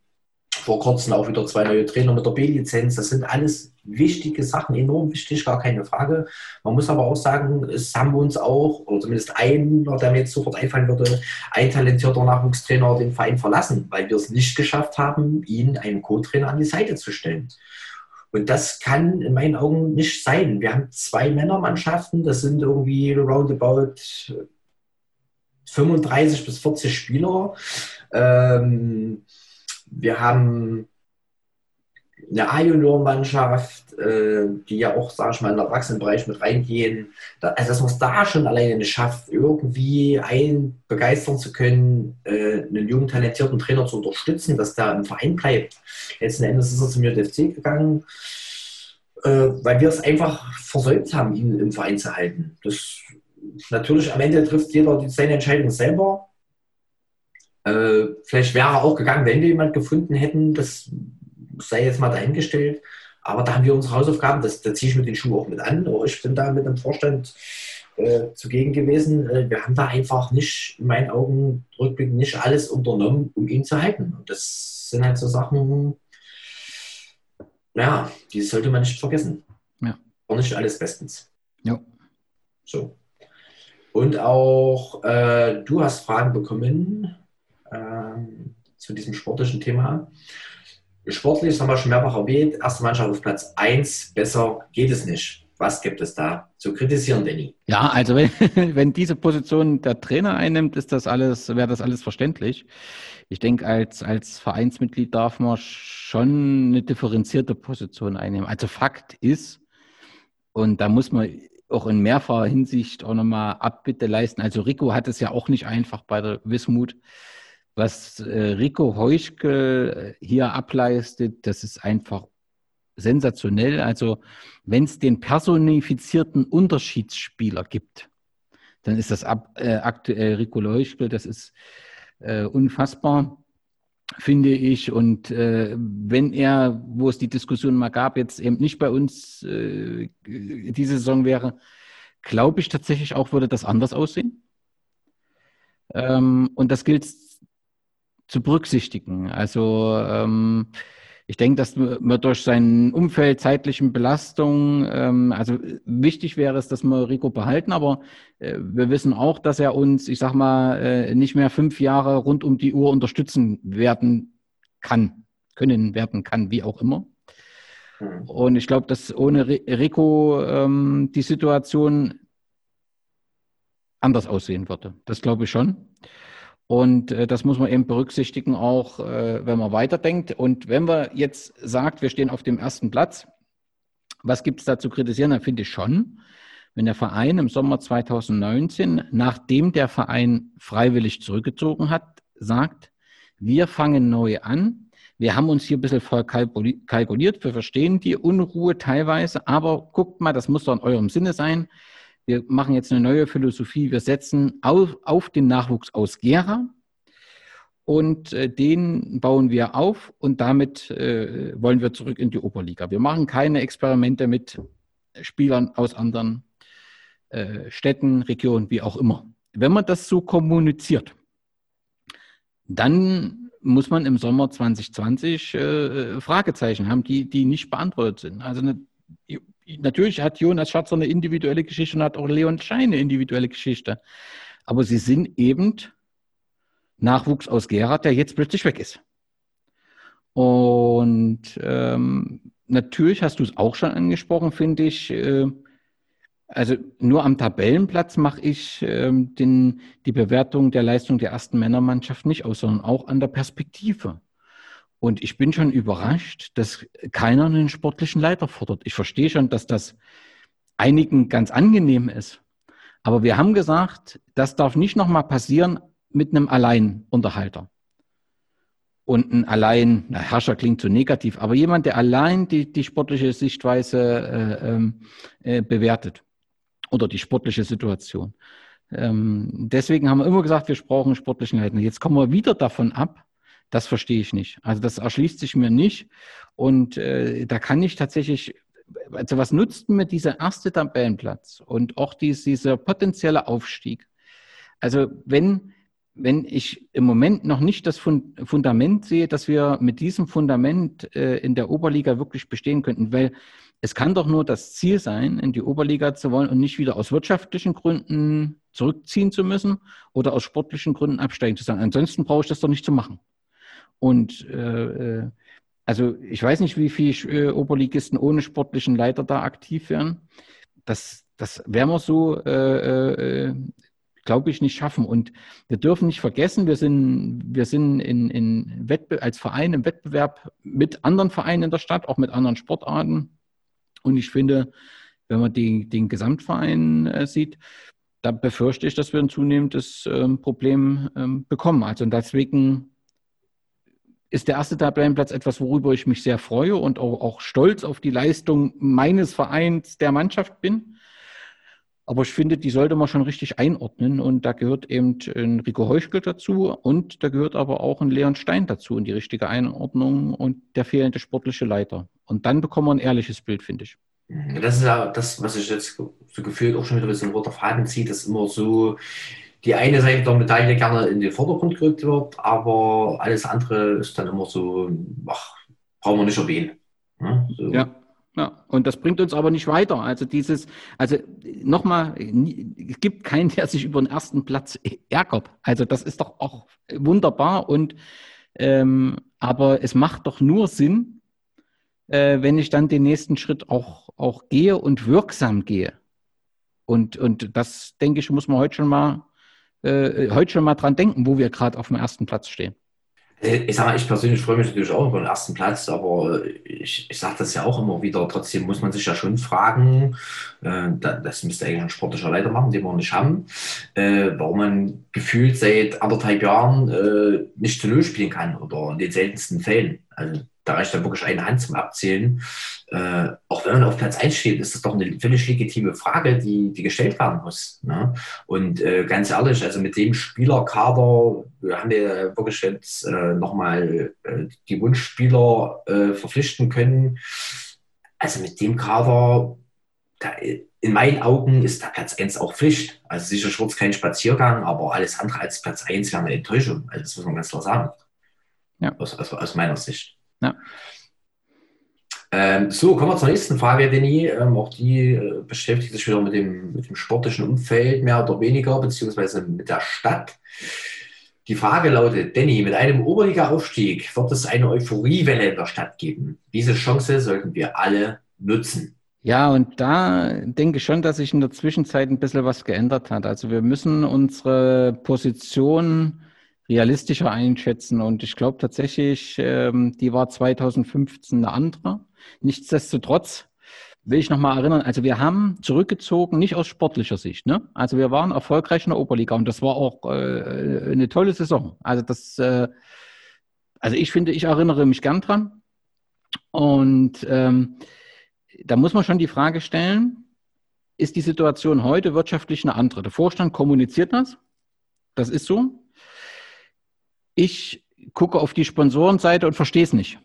vor kurzem auch wieder zwei neue Trainer mit der B-Lizenz. Das sind alles wichtige Sachen, enorm wichtig, gar keine Frage. Man muss aber auch sagen, es haben uns auch, oder zumindest einer, der mir jetzt sofort einfallen würde, ein talentierter Nachwuchstrainer den Verein verlassen, weil wir es nicht geschafft haben, ihn einen Co-Trainer an die Seite zu stellen. Und das kann in meinen Augen nicht sein. Wir haben zwei Männermannschaften, das sind irgendwie roundabout 35 bis 40 Spieler. Ähm, wir haben eine A-Junior-Mannschaft, äh, die ja auch, sage ich mal, in den Erwachsenenbereich mit reingehen. Also, dass man es da schon alleine nicht schafft, irgendwie einen begeistern zu können, äh, einen jungen, talentierten Trainer zu unterstützen, dass der im Verein bleibt. Letzten Endes ist er zum JFC gegangen, äh, weil wir es einfach versäumt haben, ihn im Verein zu halten. Das, natürlich, am Ende trifft jeder seine Entscheidung selber. Vielleicht wäre er auch gegangen, wenn wir jemanden gefunden hätten. Das sei jetzt mal dahingestellt. Aber da haben wir unsere Hausaufgaben, das, da ziehe ich mit den Schuhen auch mit an. Aber ich bin da mit dem Vorstand äh, zugegen gewesen. Äh, wir haben da einfach nicht, in meinen Augen rückblickend, nicht alles unternommen, um ihn zu halten. Und das sind halt so Sachen, ja, die sollte man nicht vergessen. Ja. War nicht alles bestens. Ja. So. Und auch äh, du hast Fragen bekommen ähm, zu diesem sportlichen Thema. Sportlich, das haben wir schon mehrfach erwähnt, erste Mannschaft auf Platz 1, besser geht es nicht. Was gibt es da zu kritisieren, Danny? Ja, also wenn, wenn diese Position der Trainer einnimmt, ist das alles, wäre das alles verständlich. Ich denke, als, als Vereinsmitglied darf man schon eine differenzierte Position einnehmen. Also Fakt ist, und da muss man auch in mehrfacher Hinsicht auch nochmal Abbitte leisten. Also Rico hat es ja auch nicht einfach bei der Wismut was äh, Rico Heuschkel äh, hier ableistet, das ist einfach sensationell. Also wenn es den personifizierten Unterschiedsspieler gibt, dann ist das ab, äh, aktuell Rico Heuschkel, das ist äh, unfassbar, finde ich. Und äh, wenn er, wo es die Diskussion mal gab, jetzt eben nicht bei uns äh, diese Saison wäre, glaube ich tatsächlich auch, würde das anders aussehen. Ähm, und das gilt zu berücksichtigen. Also ähm, ich denke, dass man durch sein Umfeld, zeitlichen Belastung, ähm, also wichtig wäre es, dass wir Rico behalten, aber äh, wir wissen auch, dass er uns, ich sag mal, äh, nicht mehr fünf Jahre rund um die Uhr unterstützen werden kann, können werden kann, wie auch immer. Mhm. Und ich glaube, dass ohne Rico ähm, die Situation anders aussehen würde. Das glaube ich schon. Und äh, das muss man eben berücksichtigen, auch äh, wenn man weiterdenkt. Und wenn man jetzt sagt, wir stehen auf dem ersten Platz, was gibt es da zu kritisieren? Dann finde ich schon, wenn der Verein im Sommer 2019, nachdem der Verein freiwillig zurückgezogen hat, sagt, wir fangen neu an. Wir haben uns hier ein bisschen voll kalkuliert. Wir verstehen die Unruhe teilweise, aber guckt mal, das muss doch in eurem Sinne sein wir machen jetzt eine neue Philosophie, wir setzen auf, auf den Nachwuchs aus Gera und äh, den bauen wir auf und damit äh, wollen wir zurück in die Oberliga. Wir machen keine Experimente mit Spielern aus anderen äh, Städten, Regionen, wie auch immer. Wenn man das so kommuniziert, dann muss man im Sommer 2020 äh, Fragezeichen haben, die, die nicht beantwortet sind. Also eine natürlich hat Jonas Schatzer eine individuelle Geschichte und hat auch Leon Schein eine individuelle Geschichte. Aber sie sind eben Nachwuchs aus Gerhard, der jetzt plötzlich weg ist. Und ähm, natürlich hast du es auch schon angesprochen, finde ich. Äh, also nur am Tabellenplatz mache ich ähm, den, die Bewertung der Leistung der ersten Männermannschaft nicht aus, sondern auch an der Perspektive. Und ich bin schon überrascht, dass keiner einen sportlichen Leiter fordert. Ich verstehe schon, dass das einigen ganz angenehm ist. Aber wir haben gesagt, das darf nicht nochmal passieren mit einem Alleinunterhalter. Und ein allein, na, Herrscher klingt zu negativ, aber jemand, der allein die, die sportliche Sichtweise äh, ähm, äh, bewertet oder die sportliche Situation. Ähm, deswegen haben wir immer gesagt, wir brauchen sportlichen Leiter. Jetzt kommen wir wieder davon ab, das verstehe ich nicht. Also das erschließt sich mir nicht. Und äh, da kann ich tatsächlich, also was nutzt mir dieser erste Tabellenplatz und auch dies, dieser potenzielle Aufstieg? Also wenn, wenn ich im Moment noch nicht das Fundament sehe, dass wir mit diesem Fundament äh, in der Oberliga wirklich bestehen könnten, weil es kann doch nur das Ziel sein, in die Oberliga zu wollen und nicht wieder aus wirtschaftlichen Gründen zurückziehen zu müssen oder aus sportlichen Gründen absteigen zu sein. Ansonsten brauche ich das doch nicht zu machen. Und äh, äh, also ich weiß nicht, wie viele äh, Oberligisten ohne sportlichen Leiter da aktiv wären. Das, das werden wir so, äh, äh, glaube ich, nicht schaffen. Und wir dürfen nicht vergessen, wir sind, wir sind in, in Wettbe als Verein im Wettbewerb mit anderen Vereinen in der Stadt, auch mit anderen Sportarten. Und ich finde, wenn man die, den Gesamtverein äh, sieht, da befürchte ich, dass wir ein zunehmendes ähm, Problem ähm, bekommen. Also deswegen ist der erste Tabellenplatz etwas, worüber ich mich sehr freue und auch, auch stolz auf die Leistung meines Vereins, der Mannschaft bin. Aber ich finde, die sollte man schon richtig einordnen. Und da gehört eben ein Rico Heuschkel dazu und da gehört aber auch ein Leon Stein dazu in die richtige Einordnung und der fehlende sportliche Leiter. Und dann bekommen wir ein ehrliches Bild, finde ich. Das ist ja das, was ich jetzt so gefühlt auch schon wieder ein bisschen roter Faden zieht, dass immer so die eine Seite der Medaille gerne in den Vordergrund gerückt wird, aber alles andere ist dann immer so, ach, brauchen wir nicht erwähnen. Ne? So. Ja. Ja, und das bringt uns aber nicht weiter. Also dieses, also nochmal, es gibt keinen, der sich über den ersten Platz ärgert. Also das ist doch auch wunderbar und ähm, aber es macht doch nur Sinn, äh, wenn ich dann den nächsten Schritt auch, auch gehe und wirksam gehe. Und, und das, denke ich, muss man heute schon mal äh, heute schon mal dran denken, wo wir gerade auf dem ersten Platz stehen. Äh, ich sage ich persönlich freue mich natürlich auch über den ersten Platz, aber ich, ich sage das ja auch immer wieder. Trotzdem muss man sich ja schon fragen, äh, das müsste eigentlich ein sportlicher Leiter machen, den wir nicht haben, äh, warum man gefühlt seit anderthalb Jahren äh, nicht zu Null spielen kann oder in den seltensten Fällen. Also da reicht dann wirklich eine Hand zum Abzählen. Äh, auch wenn man auf Platz 1 steht, ist das doch eine völlig legitime Frage, die, die gestellt werden muss. Ne? Und äh, ganz ehrlich, also mit dem Spielerkader wir haben wir wirklich jetzt äh, nochmal äh, die Wunschspieler äh, verpflichten können. Also mit dem Kader, da, in meinen Augen ist der Platz 1 auch Pflicht. Also sicher wird es kein Spaziergang, aber alles andere als Platz 1 wäre eine Enttäuschung. Also das muss man ganz klar sagen. Ja. Aus, aus, aus meiner Sicht. Ja. Ähm, so, kommen wir zur nächsten Frage, Denis. Ähm, auch die äh, beschäftigt sich wieder mit dem, mit dem sportlichen Umfeld mehr oder weniger, beziehungsweise mit der Stadt. Die Frage lautet, Danny, mit einem Oberliga-Aufstieg wird es eine Euphoriewelle in der Stadt geben. Diese Chance sollten wir alle nutzen. Ja, und da denke ich schon, dass sich in der Zwischenzeit ein bisschen was geändert hat. Also wir müssen unsere Position realistischer einschätzen. Und ich glaube tatsächlich, ähm, die war 2015 eine andere. Nichtsdestotrotz will ich nochmal erinnern, also wir haben zurückgezogen, nicht aus sportlicher Sicht. Ne? Also wir waren erfolgreich in der Oberliga und das war auch äh, eine tolle Saison. Also das, äh, also ich finde, ich erinnere mich gern dran. Und ähm, da muss man schon die Frage stellen, ist die Situation heute wirtschaftlich eine andere? Der Vorstand kommuniziert das. Das ist so. Ich gucke auf die Sponsorenseite und verstehe es nicht.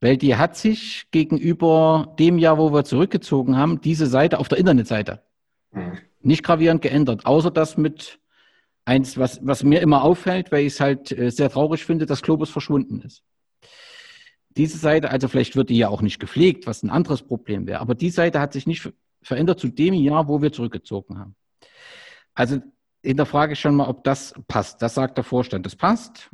Weil die hat sich gegenüber dem Jahr, wo wir zurückgezogen haben, diese Seite auf der Internetseite mhm. nicht gravierend geändert. Außer das mit eins, was, was mir immer auffällt, weil ich es halt äh, sehr traurig finde, dass Globus verschwunden ist. Diese Seite, also vielleicht wird die ja auch nicht gepflegt, was ein anderes Problem wäre, aber die Seite hat sich nicht verändert zu dem Jahr, wo wir zurückgezogen haben. Also hinterfrage ich schon mal, ob das passt. Das sagt der Vorstand. Das passt.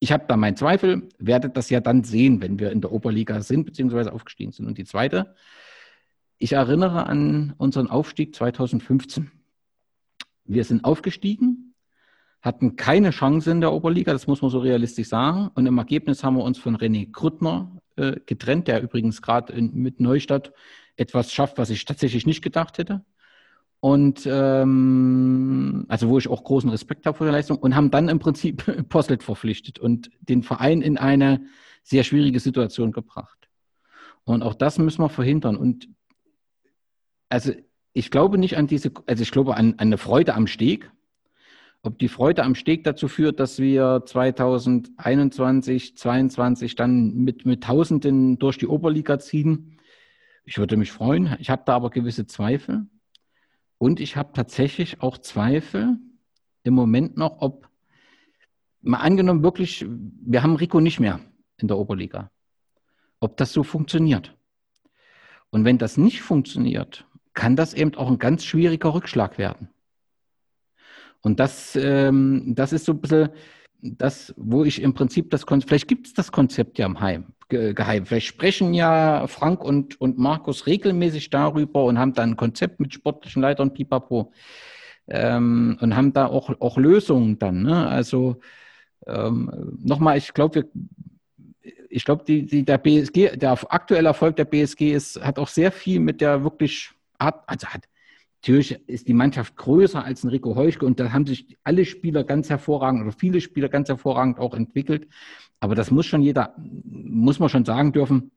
ich habe da meinen Zweifel, werdet das ja dann sehen, wenn wir in der Oberliga sind, beziehungsweise aufgestiegen sind. Und die zweite, ich erinnere an unseren Aufstieg 2015. Wir sind aufgestiegen, hatten keine Chance in der Oberliga, das muss man so realistisch sagen. Und im Ergebnis haben wir uns von René Krüttner äh, getrennt, der übrigens gerade mit Neustadt etwas schafft, was ich tatsächlich nicht gedacht hätte. Und ähm, also wo ich auch großen Respekt habe vor der Leistung und haben dann im Prinzip Posselt verpflichtet und den Verein in eine sehr schwierige Situation gebracht. Und auch das müssen wir verhindern. Und also ich glaube nicht an diese, also ich glaube an, an eine Freude am Steg. Ob die Freude am Steg dazu führt, dass wir 2021, 2022 dann mit, mit Tausenden durch die Oberliga ziehen, ich würde mich freuen. Ich habe da aber gewisse Zweifel. Und ich habe tatsächlich auch Zweifel im Moment noch, ob, mal angenommen wirklich, wir haben Rico nicht mehr in der Oberliga, ob das so funktioniert. Und wenn das nicht funktioniert, kann das eben auch ein ganz schwieriger Rückschlag werden. Und das, ähm, das ist so ein bisschen das, wo ich im Prinzip das Konzept, vielleicht gibt es das Konzept ja im Heim, geheim. Vielleicht sprechen ja Frank und, und Markus regelmäßig darüber und haben da ein Konzept mit sportlichen Leitern Pipapo ähm, und haben da auch, auch Lösungen dann. Ne? Also ähm, nochmal, ich glaube, ich glaube, die, die, der BSG, der aktuelle Erfolg der BSG ist, hat auch sehr viel mit der wirklich Art, also hat, Natürlich ist die Mannschaft größer als ein Rico Heuschke und da haben sich alle Spieler ganz hervorragend oder viele Spieler ganz hervorragend auch entwickelt. Aber das muss schon jeder, muss man schon sagen dürfen,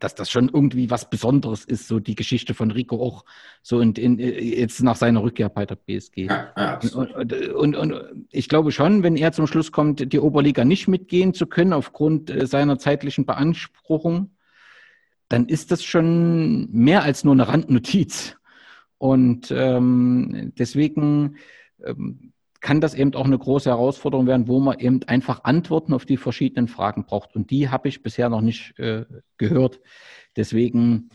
dass das schon irgendwie was Besonderes ist, so die Geschichte von Rico auch so in, in, jetzt nach seiner Rückkehr bei der BSG. Ja, ja, und, und, und, ich glaube schon, wenn er zum Schluss kommt, die Oberliga nicht mitgehen zu können aufgrund äh, seiner zeitlichen Beanspruchung, dann ist das schon mehr als nur eine Randnotiz. Und ähm, deswegen ähm, kann das eben auch eine große Herausforderung werden, wo man eben einfach Antworten auf die verschiedenen Fragen braucht. Und die habe ich bisher noch nicht äh, gehört. Deswegen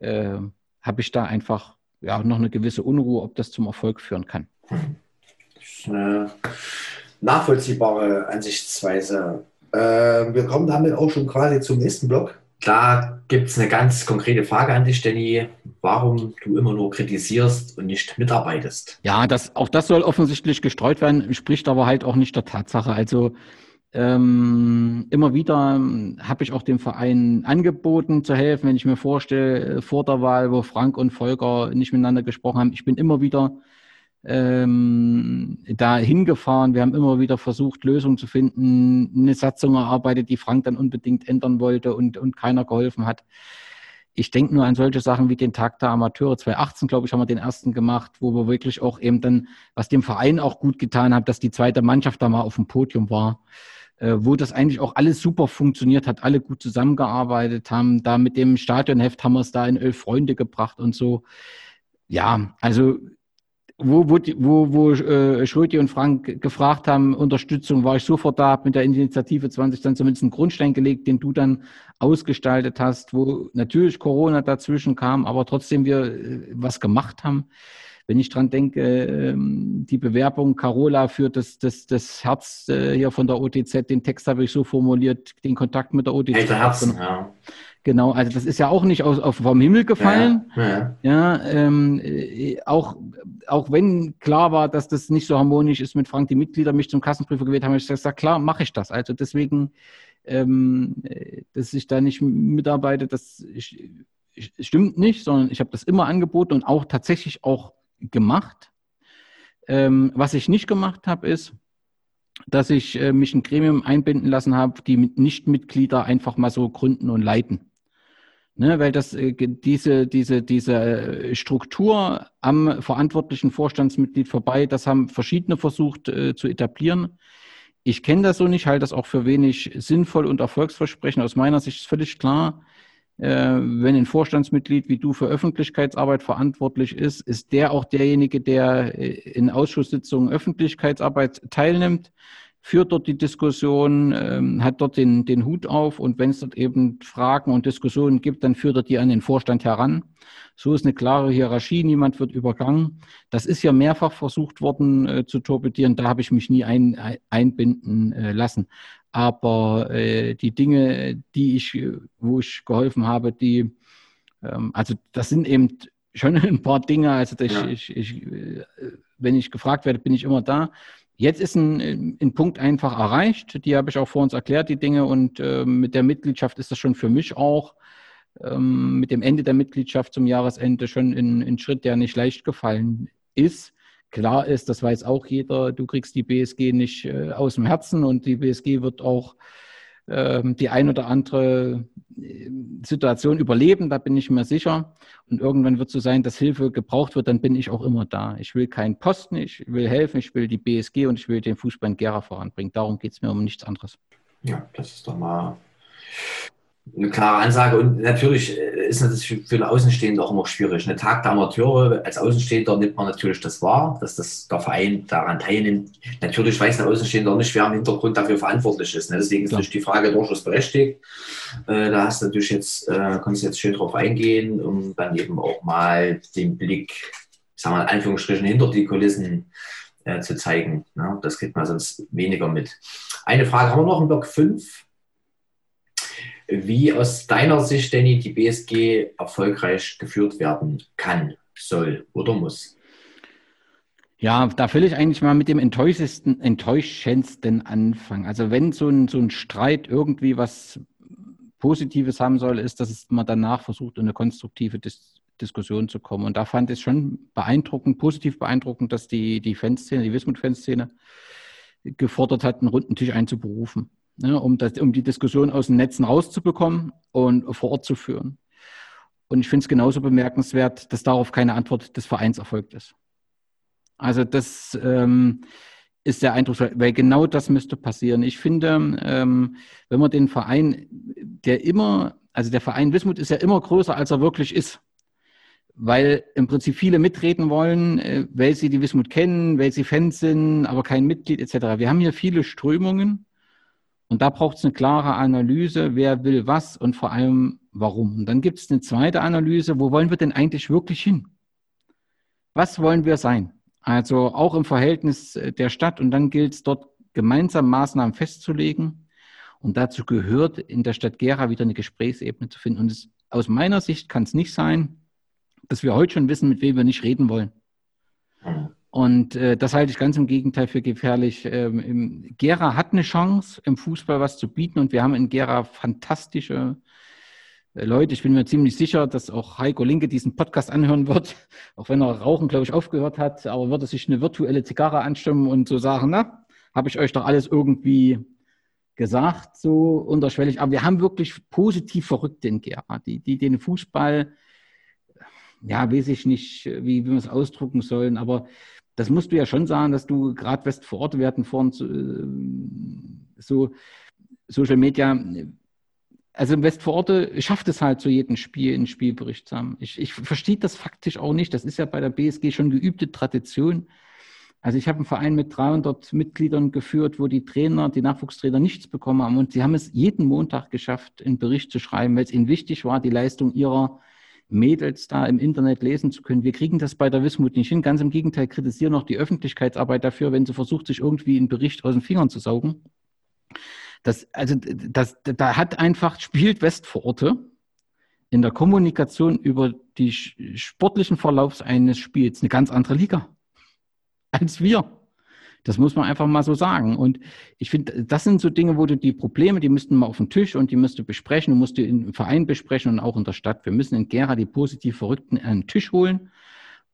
äh, habe ich da einfach ja, noch eine gewisse Unruhe, ob das zum Erfolg führen kann. Das ist eine nachvollziehbare Ansichtsweise. Äh, wir kommen damit auch schon quasi zum nächsten Block. Da gibt es eine ganz konkrete Frage an dich, Danny. Warum du immer nur kritisierst und nicht mitarbeitest? Ja, das, auch das soll offensichtlich gestreut werden, spricht aber halt auch nicht der Tatsache. Also ähm, immer wieder ähm, habe ich auch dem Verein angeboten zu helfen, wenn ich mir vorstelle, vor der Wahl, wo Frank und Volker nicht miteinander gesprochen haben. Ich bin immer wieder ähm, da hingefahren. Wir haben immer wieder versucht, Lösungen zu finden, eine Satzung erarbeitet, die Frank dann unbedingt ändern wollte und, und keiner geholfen hat. Ich denke nur an solche Sachen wie den Tag der Amateure 2018, glaube ich, haben wir den ersten gemacht, wo wir wirklich auch eben dann, was dem Verein auch gut getan hat, dass die zweite Mannschaft da mal auf dem Podium war, äh, wo das eigentlich auch alles super funktioniert hat, alle gut zusammengearbeitet haben. Da mit dem Stadionheft haben wir es da in elf Freunde gebracht und so. Ja, also wo, wo, wo, wo äh, Schröti und Frank gefragt haben, Unterstützung, war ich sofort da, mit der Initiative 20 dann zumindest einen Grundstein gelegt, den du dann ausgestaltet hast, wo natürlich Corona dazwischen kam, aber trotzdem wir äh, was gemacht haben. Wenn ich dran denke, äh, die Bewerbung Carola für das, das, das Herz äh, hier von der OTZ, den Text habe ich so formuliert, den Kontakt mit der OTZ. Herzen, ja. Genau, also das ist ja auch nicht aus, auf, vom Himmel gefallen. Ja, ja. ja ähm, äh, auch, auch wenn klar war, dass das nicht so harmonisch ist mit Frank, die Mitglieder mich zum Kassenprüfer gewählt haben, habe ich gesagt, klar, mache ich das. Also deswegen, ähm, äh, dass ich da nicht mitarbeite, das ich, ich, stimmt nicht, sondern ich habe das immer angeboten und auch tatsächlich auch gemacht. Ähm, was ich nicht gemacht habe, ist, dass ich äh, mich ein Gremium einbinden lassen habe, die Nichtmitglieder einfach mal so gründen und leiten. Ne, weil das äh, diese, diese, diese äh, Struktur am verantwortlichen Vorstandsmitglied vorbei, das haben verschiedene versucht äh, zu etablieren. Ich kenne das so nicht, halte das auch für wenig sinnvoll und erfolgsversprechend. Aus meiner Sicht ist völlig klar, äh, wenn ein Vorstandsmitglied wie du für Öffentlichkeitsarbeit verantwortlich ist, ist der auch derjenige, der äh, in Ausschusssitzungen Öffentlichkeitsarbeit teilnimmt führt dort die Diskussion, ähm, hat dort den, den Hut auf und wenn es dort eben Fragen und Diskussionen gibt, dann führt er die an den Vorstand heran. So ist eine klare Hierarchie, niemand wird übergangen. Das ist ja mehrfach versucht worden äh, zu torpedieren, da habe ich mich nie ein, einbinden äh, lassen. Aber äh, die Dinge, die ich, wo ich geholfen habe, die, ähm, also das sind eben schon ein paar Dinge. Also ja. ich, ich, äh, wenn ich gefragt werde, bin ich immer da. Jetzt ist ein, ein Punkt einfach erreicht. Die habe ich auch vor uns erklärt, die Dinge. Und äh, mit der Mitgliedschaft ist das schon für mich auch ähm, mit dem Ende der Mitgliedschaft zum Jahresende schon ein, Schritt, der nicht leicht gefallen ist. Klar ist, das weiß auch jeder, du kriegst die BSG nicht äh, aus dem Herzen und die BSG wird auch die ein oder andere äh, Situation überleben, da bin ich mir sicher. Und irgendwann wird es so sein, dass Hilfe gebraucht wird, dann bin ich auch immer da. Ich will keinen Posten, ich will helfen, ich will die BSG und ich will den Fußball in Gera voranbringen. Darum geht es mir um nichts anderes. Ja, das ist doch mal eine klare Ansage. Und natürlich äh, ist das für, für den Außenstehenden auch immer schwierig. Eine Tag der Amateure, als Außenstehender nimmt man natürlich das wahr, dass das der Verein daran teilnimmt. Natürlich weiß der Außenstehender nicht, wer im Hintergrund dafür verantwortlich ist. Ne? Deswegen ist ja. die Frage durchaus berechtigt. Äh, da hast du natürlich jetzt, äh, kannst du jetzt schön drauf eingehen, um dann eben auch mal den Blick, sagen wir in Anführungsstrichen, hinter die Kulissen zu zeigen. Ne? Das kriegt man sonst weniger mit. Eine Frage haben wir noch im Block 5 wie aus deiner Sicht, Danny, die BSG erfolgreich geführt werden kann, soll oder muss. Ja, da will ich eigentlich mal mit dem enttäuschendsten, enttäuschendsten anfangen. Also wenn so ein, so ein Streit irgendwie was Positives haben soll, ist, dass man danach versucht, in eine konstruktive Dis Diskussion zu kommen. Und da fand ich es schon beeindruckend, positiv beeindruckend, dass die, die Fanszene, die Wismut-Fanszene gefordert hat, einen runden Tisch einzuberufen ne, um, das, um die Diskussion aus den Netzen rauszubekommen und vor Ort zu führen. Und ich finde es genauso bemerkenswert, dass darauf keine Antwort des Vereins erfolgt ist. Also das ähm, ist der Eindruck, weil genau das müsste passieren. Ich finde, ähm, wenn man den Verein, der immer, also der Verein Wismut ist ja immer größer, als er wirklich ist. Weil im Prinzip viele mitreden wollen, äh, weil sie die Wismut kennen, weil sie Fans sind, aber kein Mitglied etc. Wir haben hier viele Strömungen und da braucht es eine klare Analyse, wer will was und vor allem warum. Und dann gibt es eine zweite Analyse, wo wollen wir denn eigentlich wirklich hin? Was wollen wir sein? Also auch im Verhältnis äh, der Stadt. Und dann gilt es dort gemeinsam Maßnahmen festzulegen. Und dazu gehört in der Stadt Gera wieder eine Gesprächsebene zu finden. Und es, aus meiner Sicht kann es nicht sein, dass wir heute schon wissen, mit wem wir nicht reden wollen. Und äh, das halte ich ganz im Gegenteil für gefährlich. Ähm, Gera hat eine Chance, im Fußball was zu bieten und wir haben in Gera fantastische äh, Leute. Ich bin mir ziemlich sicher, dass auch Heiko Linke diesen Podcast anhören wird, auch wenn er Rauchen, glaube ich, aufgehört hat, aber würde sich eine virtuelle Zigarre anstimmen und so sagen, na, habe ich euch doch alles irgendwie gesagt, so unterschwellig. Aber wir haben wirklich positiv Verrückte in Gera, die, die den Fußball, ja, weiß ich nicht, wie, wie wir es ausdrucken sollen, aber das musst du ja schon sagen, dass du gerade West vor Ort, wir hatten vorhin äh, so Social Media, also West vor Ort schafft es halt zu jedem Spiel einen Spielbericht zu haben. Ich, ich verstehe das faktisch auch nicht. Das ist ja bei der BSG schon geübte Tradition. Also ich habe einen Verein mit 300 Mitgliedern geführt, wo die Trainer, die Nachwuchstrainer nichts bekommen haben. Und sie haben es jeden Montag geschafft, einen Bericht zu schreiben, weil es ihnen wichtig war, die Leistung ihrer Mädels da im Internet lesen zu können. Wir kriegen das bei der Wismut nicht hin. Ganz im Gegenteil, kritisieren auch die Öffentlichkeitsarbeit dafür, wenn sie versucht, sich irgendwie einen Bericht aus den Fingern zu saugen. Das, also, das, da hat einfach, spielt Westvororte in der Kommunikation über die sportlichen Verlaufs eines Spiels eine ganz andere Liga als wir. Das muss man einfach mal so sagen. Und ich finde, das sind so Dinge, wo du die Probleme, die müssten mal auf den Tisch und die müsst du besprechen. Du musst die im Verein besprechen und auch in der Stadt. Wir müssen in Gera die positiv Verrückten an den Tisch holen.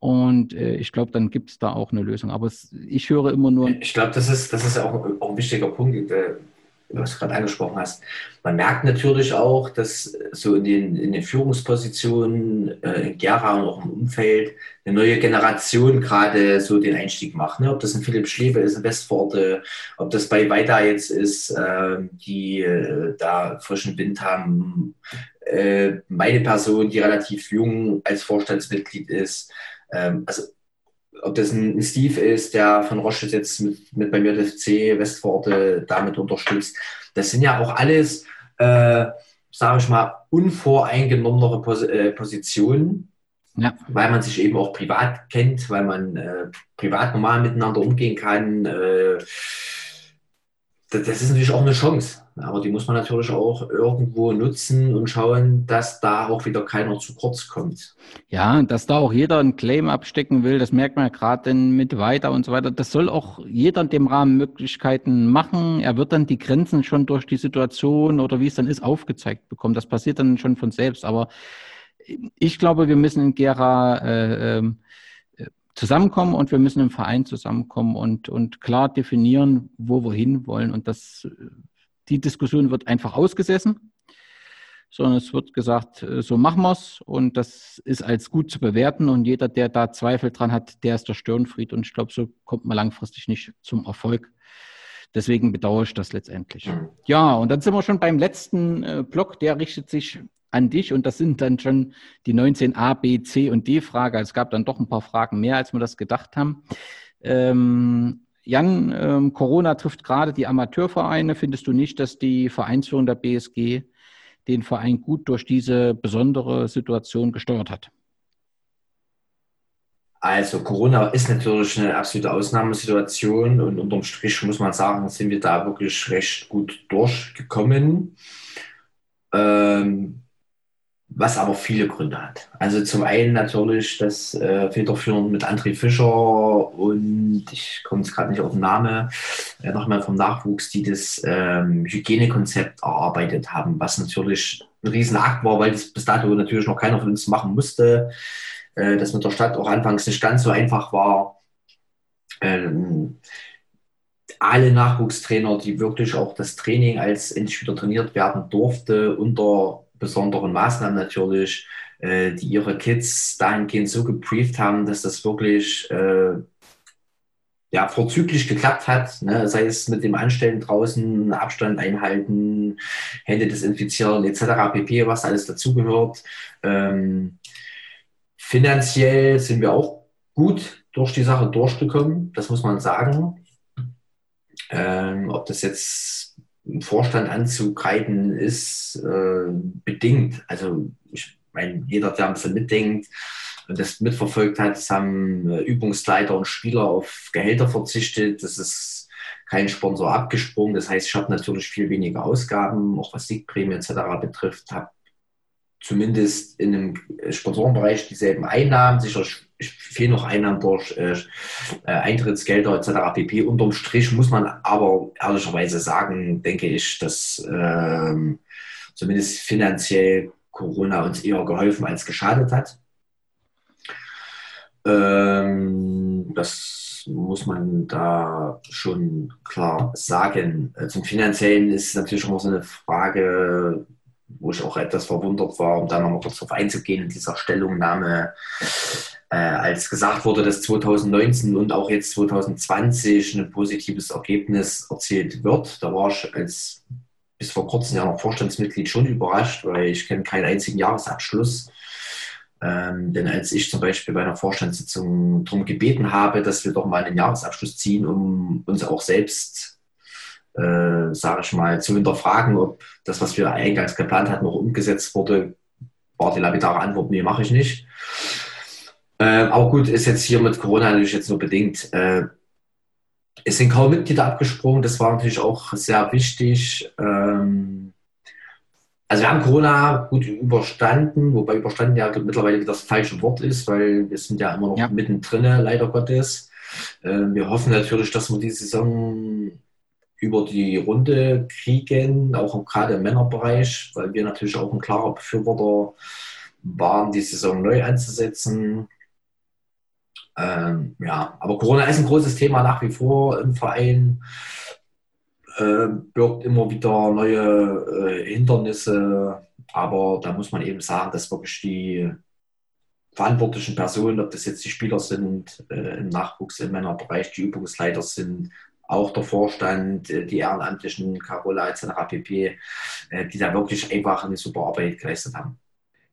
Und äh, ich glaube, dann gibt es da auch eine Lösung. Aber es, ich höre immer nur. Ich glaube, das ist, das ist auch, auch ein wichtiger Punkt. Was du gerade angesprochen hast. Man merkt natürlich auch, dass so in den, in den Führungspositionen äh, in Gera und auch im Umfeld eine neue Generation gerade so den Einstieg macht. Ne? Ob das ein Philipp Schlewe ist, in Westforte, ob das bei Weida jetzt ist, äh, die äh, da frischen Wind haben. Äh, meine Person, die relativ jung als Vorstandsmitglied ist. Ähm, also ob das ein Steve ist, der von Roche jetzt mit, mit bei mir das FC Westforte damit unterstützt. Das sind ja auch alles, äh, sage ich mal, unvoreingenommenere Pos äh, Positionen, ja. weil man sich eben auch privat kennt, weil man äh, privat normal miteinander umgehen kann. Äh, das ist natürlich auch eine Chance. Aber die muss man natürlich auch irgendwo nutzen und schauen, dass da auch wieder keiner zu kurz kommt. Ja, dass da auch jeder einen Claim abstecken will, das merkt man ja gerade mit weiter und so weiter. Das soll auch jeder in dem Rahmen Möglichkeiten machen. Er wird dann die Grenzen schon durch die Situation oder wie es dann ist, aufgezeigt bekommen. Das passiert dann schon von selbst. Aber ich glaube, wir müssen in Gera äh, ähm, äh, zusammenkommen und wir müssen im Verein zusammenkommen und, und klar definieren, wo wir hinwollen. Und das die Diskussion wird einfach ausgesessen, sondern es wird gesagt, äh, so machen wir es und das ist als gut zu bewerten und jeder, der da Zweifel dran hat, der ist der Störenfried und ich glaube, so kommt man langfristig nicht zum Erfolg. Deswegen bedauere ich das letztendlich. Mhm. Ja, und dann sind wir schon beim letzten äh, Block, der richtet sich an dich und das sind dann schon die 19a, B, C und D Frage. Also es gab dann doch ein paar Fragen mehr, als wir das gedacht haben. Ähm, Jan, ähm, Corona trifft gerade die Amateurvereine. Findest du nicht, dass die Vereinsführung der BSG den Verein gut durch diese besondere Situation gesteuert hat? Also Corona ist natürlich eine absolute Ausnahmesituation und unterm Strich muss man sagen, sind wir da wirklich recht gut durchgekommen. Ähm, was aber viele Gründe hat. Also zum einen natürlich das äh, Federführen mit André Fischer und ich komme jetzt gerade nicht auf den Namen, äh, nochmal vom Nachwuchs, die das ähm, Hygienekonzept erarbeitet haben, was natürlich ein Riesenakt war, weil das bis dato natürlich noch keiner von uns machen musste. Äh, das mit der Stadt auch anfangs nicht ganz so einfach war. Ähm, alle Nachwuchstrainer, die wirklich auch das Training als endlich wieder trainiert werden durfte, unter besonderen Maßnahmen natürlich, äh, die ihre Kids dahingehend so gebrieft haben, dass das wirklich äh, ja, vorzüglich geklappt hat, ne? sei es mit dem Anstellen draußen, Abstand einhalten, Hände desinfizieren etc. pp., was alles dazugehört. Ähm, finanziell sind wir auch gut durch die Sache durchgekommen, das muss man sagen. Ähm, ob das jetzt Vorstand anzugreifen, ist äh, bedingt. Also ich meine, jeder, der ein bisschen mitdenkt und das mitverfolgt hat, es haben äh, Übungsleiter und Spieler auf Gehälter verzichtet. Das ist kein Sponsor abgesprungen. Das heißt, ich habe natürlich viel weniger Ausgaben, auch was Siegprämie etc. betrifft, habe zumindest in einem Sponsorenbereich dieselben Einnahmen. Sicher fehlen noch Einnahmen durch äh, äh Eintrittsgelder etc. pp. Unterm Strich muss man aber ehrlicherweise sagen, denke ich, dass äh, zumindest finanziell Corona uns eher geholfen als geschadet hat. Ähm, das muss man da schon klar sagen. Äh, zum Finanziellen ist natürlich immer so eine Frage, wo ich auch etwas verwundert war, um da nochmal kurz darauf einzugehen, in dieser Stellungnahme, äh, als gesagt wurde, dass 2019 und auch jetzt 2020 ein positives Ergebnis erzielt wird. Da war ich als bis vor kurzem ja noch Vorstandsmitglied schon überrascht, weil ich kenne keinen einzigen Jahresabschluss. Ähm, denn als ich zum Beispiel bei einer Vorstandssitzung darum gebeten habe, dass wir doch mal einen Jahresabschluss ziehen, um uns auch selbst äh, sage ich mal, zu hinterfragen, ob das, was wir eingangs geplant hatten, noch umgesetzt wurde, war die lapidare Antwort, nee, mache ich nicht. Äh, aber gut, ist jetzt hier mit Corona natürlich jetzt nur bedingt. Äh, es sind kaum Mitglieder abgesprungen, das war natürlich auch sehr wichtig. Ähm, also wir haben Corona gut überstanden, wobei überstanden ja mittlerweile das falsche Wort ist, weil wir sind ja immer noch ja. mittendrin, leider Gottes. Äh, wir hoffen natürlich, dass wir die Saison über die Runde kriegen, auch gerade im Männerbereich, weil wir natürlich auch ein klarer Befürworter waren, die Saison neu anzusetzen. Ähm, ja, aber Corona ist ein großes Thema nach wie vor im Verein, äh, birgt immer wieder neue äh, Hindernisse, aber da muss man eben sagen, dass wirklich die verantwortlichen Personen, ob das jetzt die Spieler sind äh, im Nachwuchs im Männerbereich, die Übungsleiter sind, auch der Vorstand, äh, die Ehrenamtlichen, Carola etc. pp., äh, die da wirklich einfach eine super Arbeit geleistet haben.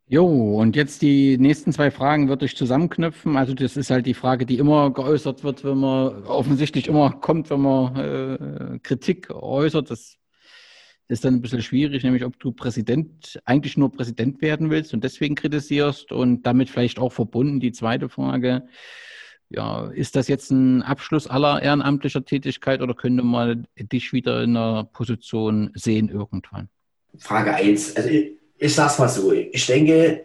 Jo, und jetzt die nächsten zwei Fragen würde ich zusammenknüpfen. Also das ist halt die Frage, die immer geäußert wird, wenn man offensichtlich immer kommt, wenn man äh, Kritik äußert. Das ist dann ein bisschen schwierig, nämlich ob du Präsident, eigentlich nur Präsident werden willst und deswegen kritisierst und damit vielleicht auch verbunden die zweite Frage. Ja, ist das jetzt ein Abschluss aller ehrenamtlicher Tätigkeit oder könnte man dich wieder in einer Position sehen irgendwann? Frage 1. Also ich, ich sag's mal so. Ich denke,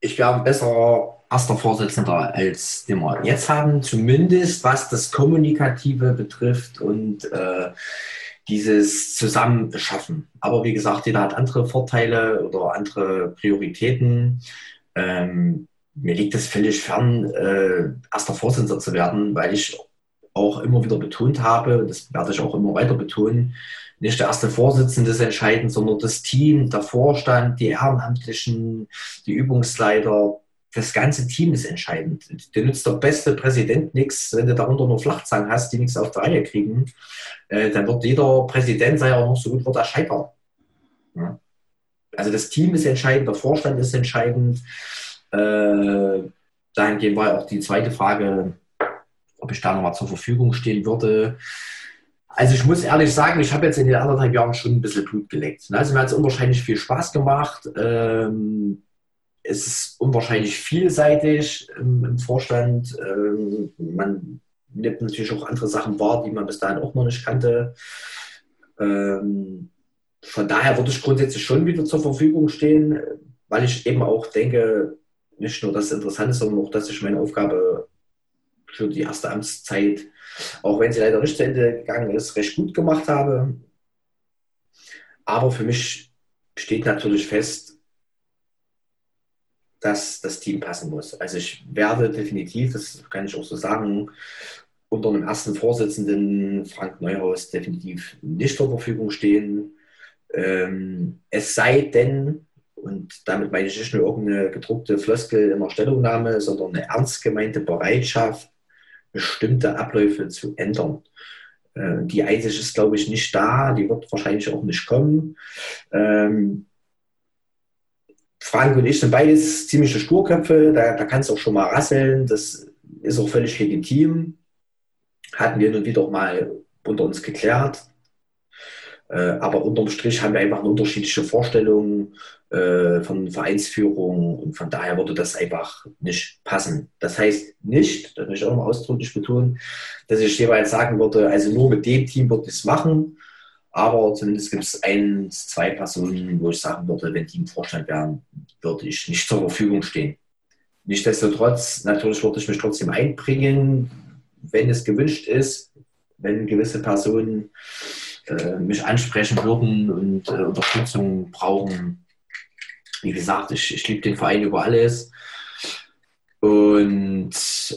ich wäre ein besserer erster Vorsitzender als wir jetzt haben, zumindest was das Kommunikative betrifft und äh, dieses Zusammenschaffen. Aber wie gesagt, jeder hat andere Vorteile oder andere Prioritäten. Ähm, mir liegt es völlig fern, äh, erster Vorsitzender zu werden, weil ich auch immer wieder betont habe, das werde ich auch immer weiter betonen, nicht der erste Vorsitzende ist entscheidend, sondern das Team, der Vorstand, die Ehrenamtlichen, die Übungsleiter, das ganze Team ist entscheidend. Dir nützt der beste Präsident nichts, wenn du darunter nur Flachzangen hast, die nichts auf der Reihe kriegen. Äh, dann wird jeder Präsident, sei auch noch so gut, wird er scheitern. Ja. Also das Team ist entscheidend, der Vorstand ist entscheidend. Äh, dahingehend war auch die zweite Frage, ob ich da nochmal zur Verfügung stehen würde. Also ich muss ehrlich sagen, ich habe jetzt in den anderthalb Jahren schon ein bisschen Blut geleckt. Also mir hat es unwahrscheinlich viel Spaß gemacht. Ähm, es ist unwahrscheinlich vielseitig im, Vorstand. Ähm, man nimmt natürlich auch andere Sachen wahr, die man bis dahin auch noch nicht kannte. Ähm, von daher würde ich grundsätzlich schon wieder zur Verfügung stehen, weil ich eben auch denke, nicht nur das Interessante, sondern auch, dass ich meine Aufgabe für die erste Amtszeit auch wenn sie leider nicht zu Ende gegangen ist, recht gut gemacht habe. Aber für mich steht natürlich fest, dass das Team passen muss. Also ich werde definitiv, das kann ich auch so sagen, unter einem ersten Vorsitzenden Frank Neuhaus definitiv nicht zur Verfügung stehen. Ähm, es sei denn, und damit meine ich nicht nur irgendeine gedruckte Floskel in der Stellungnahme, sondern eine ernst gemeinte Bereitschaft, bestimmte Abläufe zu ändern. Äh, die Einsicht ist, glaube ich, nicht da, die wird wahrscheinlich auch nicht kommen. Ähm, Frank und ich sind beides ziemliche Sturköpfe, da, da kann es auch schon mal rasseln, das ist auch völlig legitim. Hatten wir nun wieder mal unter uns geklärt. Äh, aber unterm Strich haben wir einfach eine unterschiedliche Vorstellung äh, von Vereinsführung und von daher würde das einfach nicht passen. Das heißt nicht, das möchte ich auch noch ausdrücklich betonen, dass ich jeweils sagen würde, also nur mit dem Team würde ich es machen, aber zumindest gibt es ein, zwei Personen, wo ich sagen würde, wenn die im Vorstand wären, würde ich nicht zur Verfügung stehen. Nichtsdestotrotz, natürlich würde ich mich trotzdem einbringen, wenn es gewünscht ist, wenn gewisse Personen äh, mich ansprechen würden und äh, Unterstützung brauchen. Wie gesagt, ich, ich liebe den Verein über alles. Und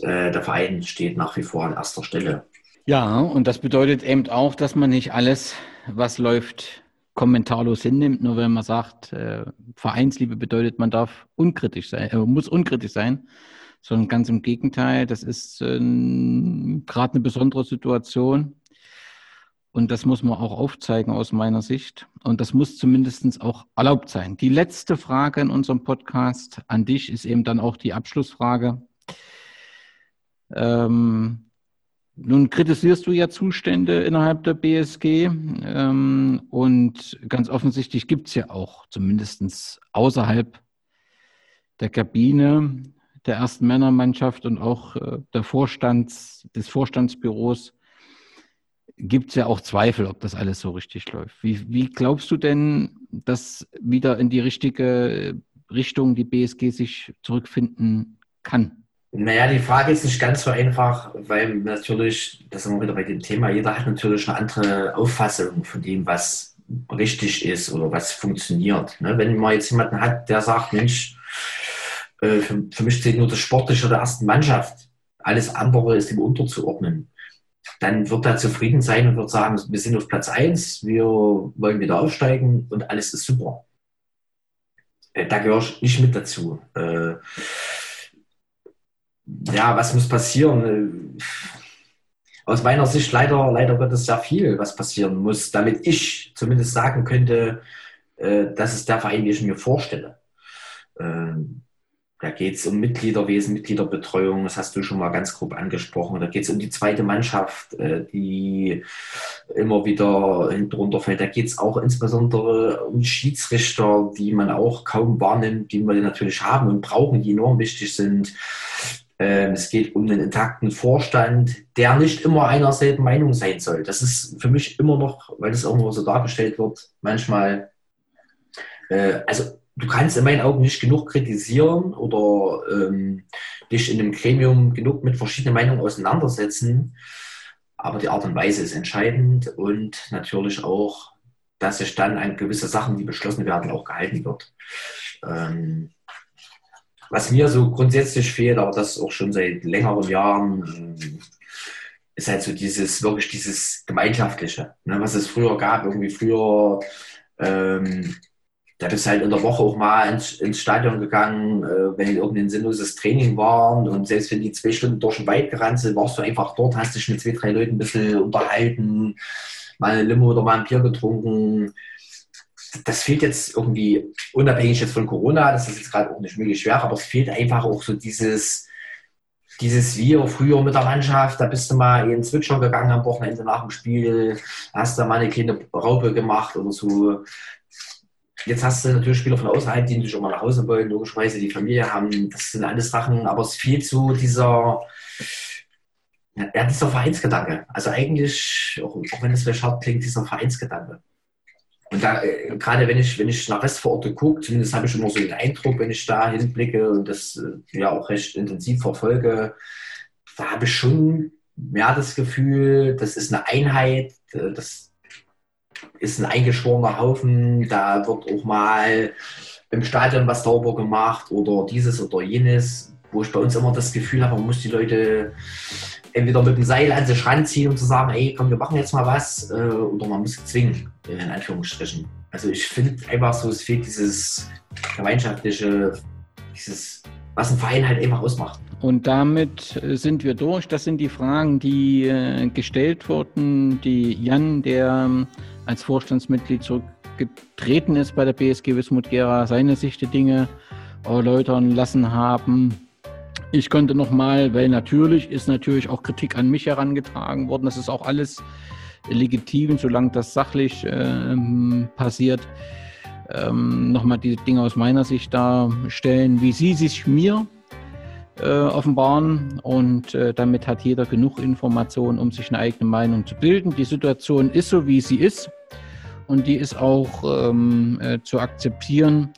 äh, der Verein steht nach wie vor an erster Stelle. Ja, und das bedeutet eben auch, dass man nicht alles, was läuft, kommentarlos hinnimmt, nur wenn man sagt, äh, Vereinsliebe bedeutet, man darf unkritisch sein, äh, muss unkritisch sein, sondern ganz im Gegenteil, das ist äh, gerade eine besondere Situation. Und das muss man auch aufzeigen aus meiner Sicht. Und das muss zumindest auch erlaubt sein. Die letzte Frage in unserem Podcast an dich ist eben dann auch die Abschlussfrage. Ähm, nun kritisierst du ja Zustände innerhalb der BSG ähm, und ganz offensichtlich gibt es ja auch zumindest außerhalb der Kabine der ersten Männermannschaft und auch äh, der Vorstands, des Vorstandsbüros gibt es ja auch Zweifel, ob das alles so richtig läuft. Wie, wie glaubst du denn, dass wieder in die richtige Richtung die BSG sich zurückfinden kann? Naja, die Frage ist nicht ganz so einfach, weil natürlich, das sind wir wieder bei dem Thema, jeder hat natürlich eine andere Auffassung von dem, was richtig ist oder was funktioniert. Ne? Wenn man jetzt jemanden hat, der sagt, Mensch, äh, für, mich zählt nur das Sportliche der ersten Mannschaft, alles andere ist ihm unterzuordnen dann wird er zufrieden sein und wird sagen, wir sind auf Platz 1, wir wollen wieder aufsteigen und alles ist super. Äh, da gehöre ich nicht mit dazu. Äh, ja, was muss passieren? Äh, aus meiner Sicht leider, leider wird es sehr viel, was passieren muss, damit ich zumindest sagen könnte, das ist der Verein, den ich mir vorstelle. Da geht es um Mitgliederwesen, Mitgliederbetreuung, das hast du schon mal ganz grob angesprochen. Da geht es um die zweite Mannschaft, äh, die immer wieder drunter fällt. Da geht es auch insbesondere um Schiedsrichter, die man auch kaum wahrnimmt, die wir natürlich haben und brauchen, die enorm wichtig sind. Ähm, es geht um den intakten Vorstand, der nicht immer einer selben Meinung sein soll. Das ist für mich immer noch, weil das auch immer so dargestellt wird, manchmal, äh, also du kannst in meinen Augen nicht genug kritisieren oder ähm, dich in einem Gremium genug mit verschiedenen Meinungen auseinandersetzen. Aber die Art und Weise ist entscheidend und natürlich auch, dass sich dann an gewisse Sachen, die beschlossen werden, auch gehalten wird. Ähm, was mir so grundsätzlich fehlt, aber das auch schon seit längeren Jahren, ähm, ist halt so dieses, wirklich dieses Gemeinschaftliche, ne, was es früher gab. Irgendwie früher ähm, da bist halt in der Woche auch mal ins, ins Stadion gegangen, äh, wenn irgendein sinnloses Training war. Und selbst wenn die zwei Stunden durch den Wald gerannt sind, warst du einfach dort, hast dich mit zwei, drei Leuten ein bisschen unterhalten, mal eine Limo oder mal ein Bier getrunken. Das fehlt jetzt irgendwie, unabhängig jetzt von Corona, das ist jetzt gerade auch nicht möglich schwer, aber es fehlt einfach auch so dieses, dieses Wir früher mit der Mannschaft, da bist du mal in den Switcher gegangen am Wochenende nach dem Spiel, hast da mal eine kleine Raupe gemacht oder so. Jetzt hast du natürlich Spieler von außerhalb, die natürlich auch mal nach Hause wollen, logischerweise die Familie haben. Das sind alles Sachen, aber es fehlt so dieser, ja, dieser Vereinsgedanke. Also eigentlich, auch, auch wenn es vielleicht hart klingt, dieser Vereinsgedanke. Und da, äh, gerade wenn ich, wenn ich nach Restvororte gucke, zumindest habe ich immer so den Eindruck, wenn ich da hinblicke und das äh, ja auch recht intensiv verfolge, da habe ich schon mehr das Gefühl, das ist eine Einheit, äh, das, ist ein eingeschworener Haufen, da wird auch mal im Stadion was sauber gemacht oder dieses oder jenes, wo ich bei uns immer das Gefühl habe, man muss die Leute entweder mit dem Seil an sich ranziehen, um zu sagen, ey, komm, wir machen jetzt mal was, äh, oder man muss zwingen, in Anführungsstrichen. Also ich finde einfach so, es fehlt dieses gemeinschaftliche, dieses, was ein Verein halt einfach ausmacht. Und damit sind wir durch. Das sind die Fragen, die äh, gestellt wurden, die Jan, der als Vorstandsmitglied zurückgetreten ist bei der BSG Wismut Gera, seine Sicht der Dinge erläutern lassen haben. Ich konnte nochmal, weil natürlich ist natürlich auch Kritik an mich herangetragen worden. Das ist auch alles legitim, solange das sachlich äh, passiert. Ähm, nochmal die Dinge aus meiner Sicht darstellen, wie sie sich mir äh, offenbaren. Und äh, damit hat jeder genug Informationen, um sich eine eigene Meinung zu bilden. Die Situation ist so, wie sie ist. Und die ist auch ähm, äh, zu akzeptieren.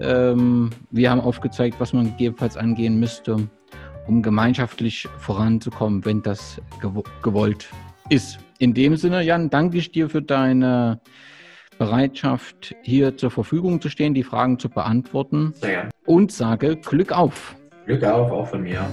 Ähm, wir haben aufgezeigt, was man gegebenenfalls angehen müsste, um gemeinschaftlich voranzukommen, wenn das gewollt ist. In dem Sinne, Jan, danke ich dir für deine Bereitschaft, hier zur Verfügung zu stehen, die Fragen zu beantworten. Sehr. Und sage Glück auf. Glück auf, auch von mir.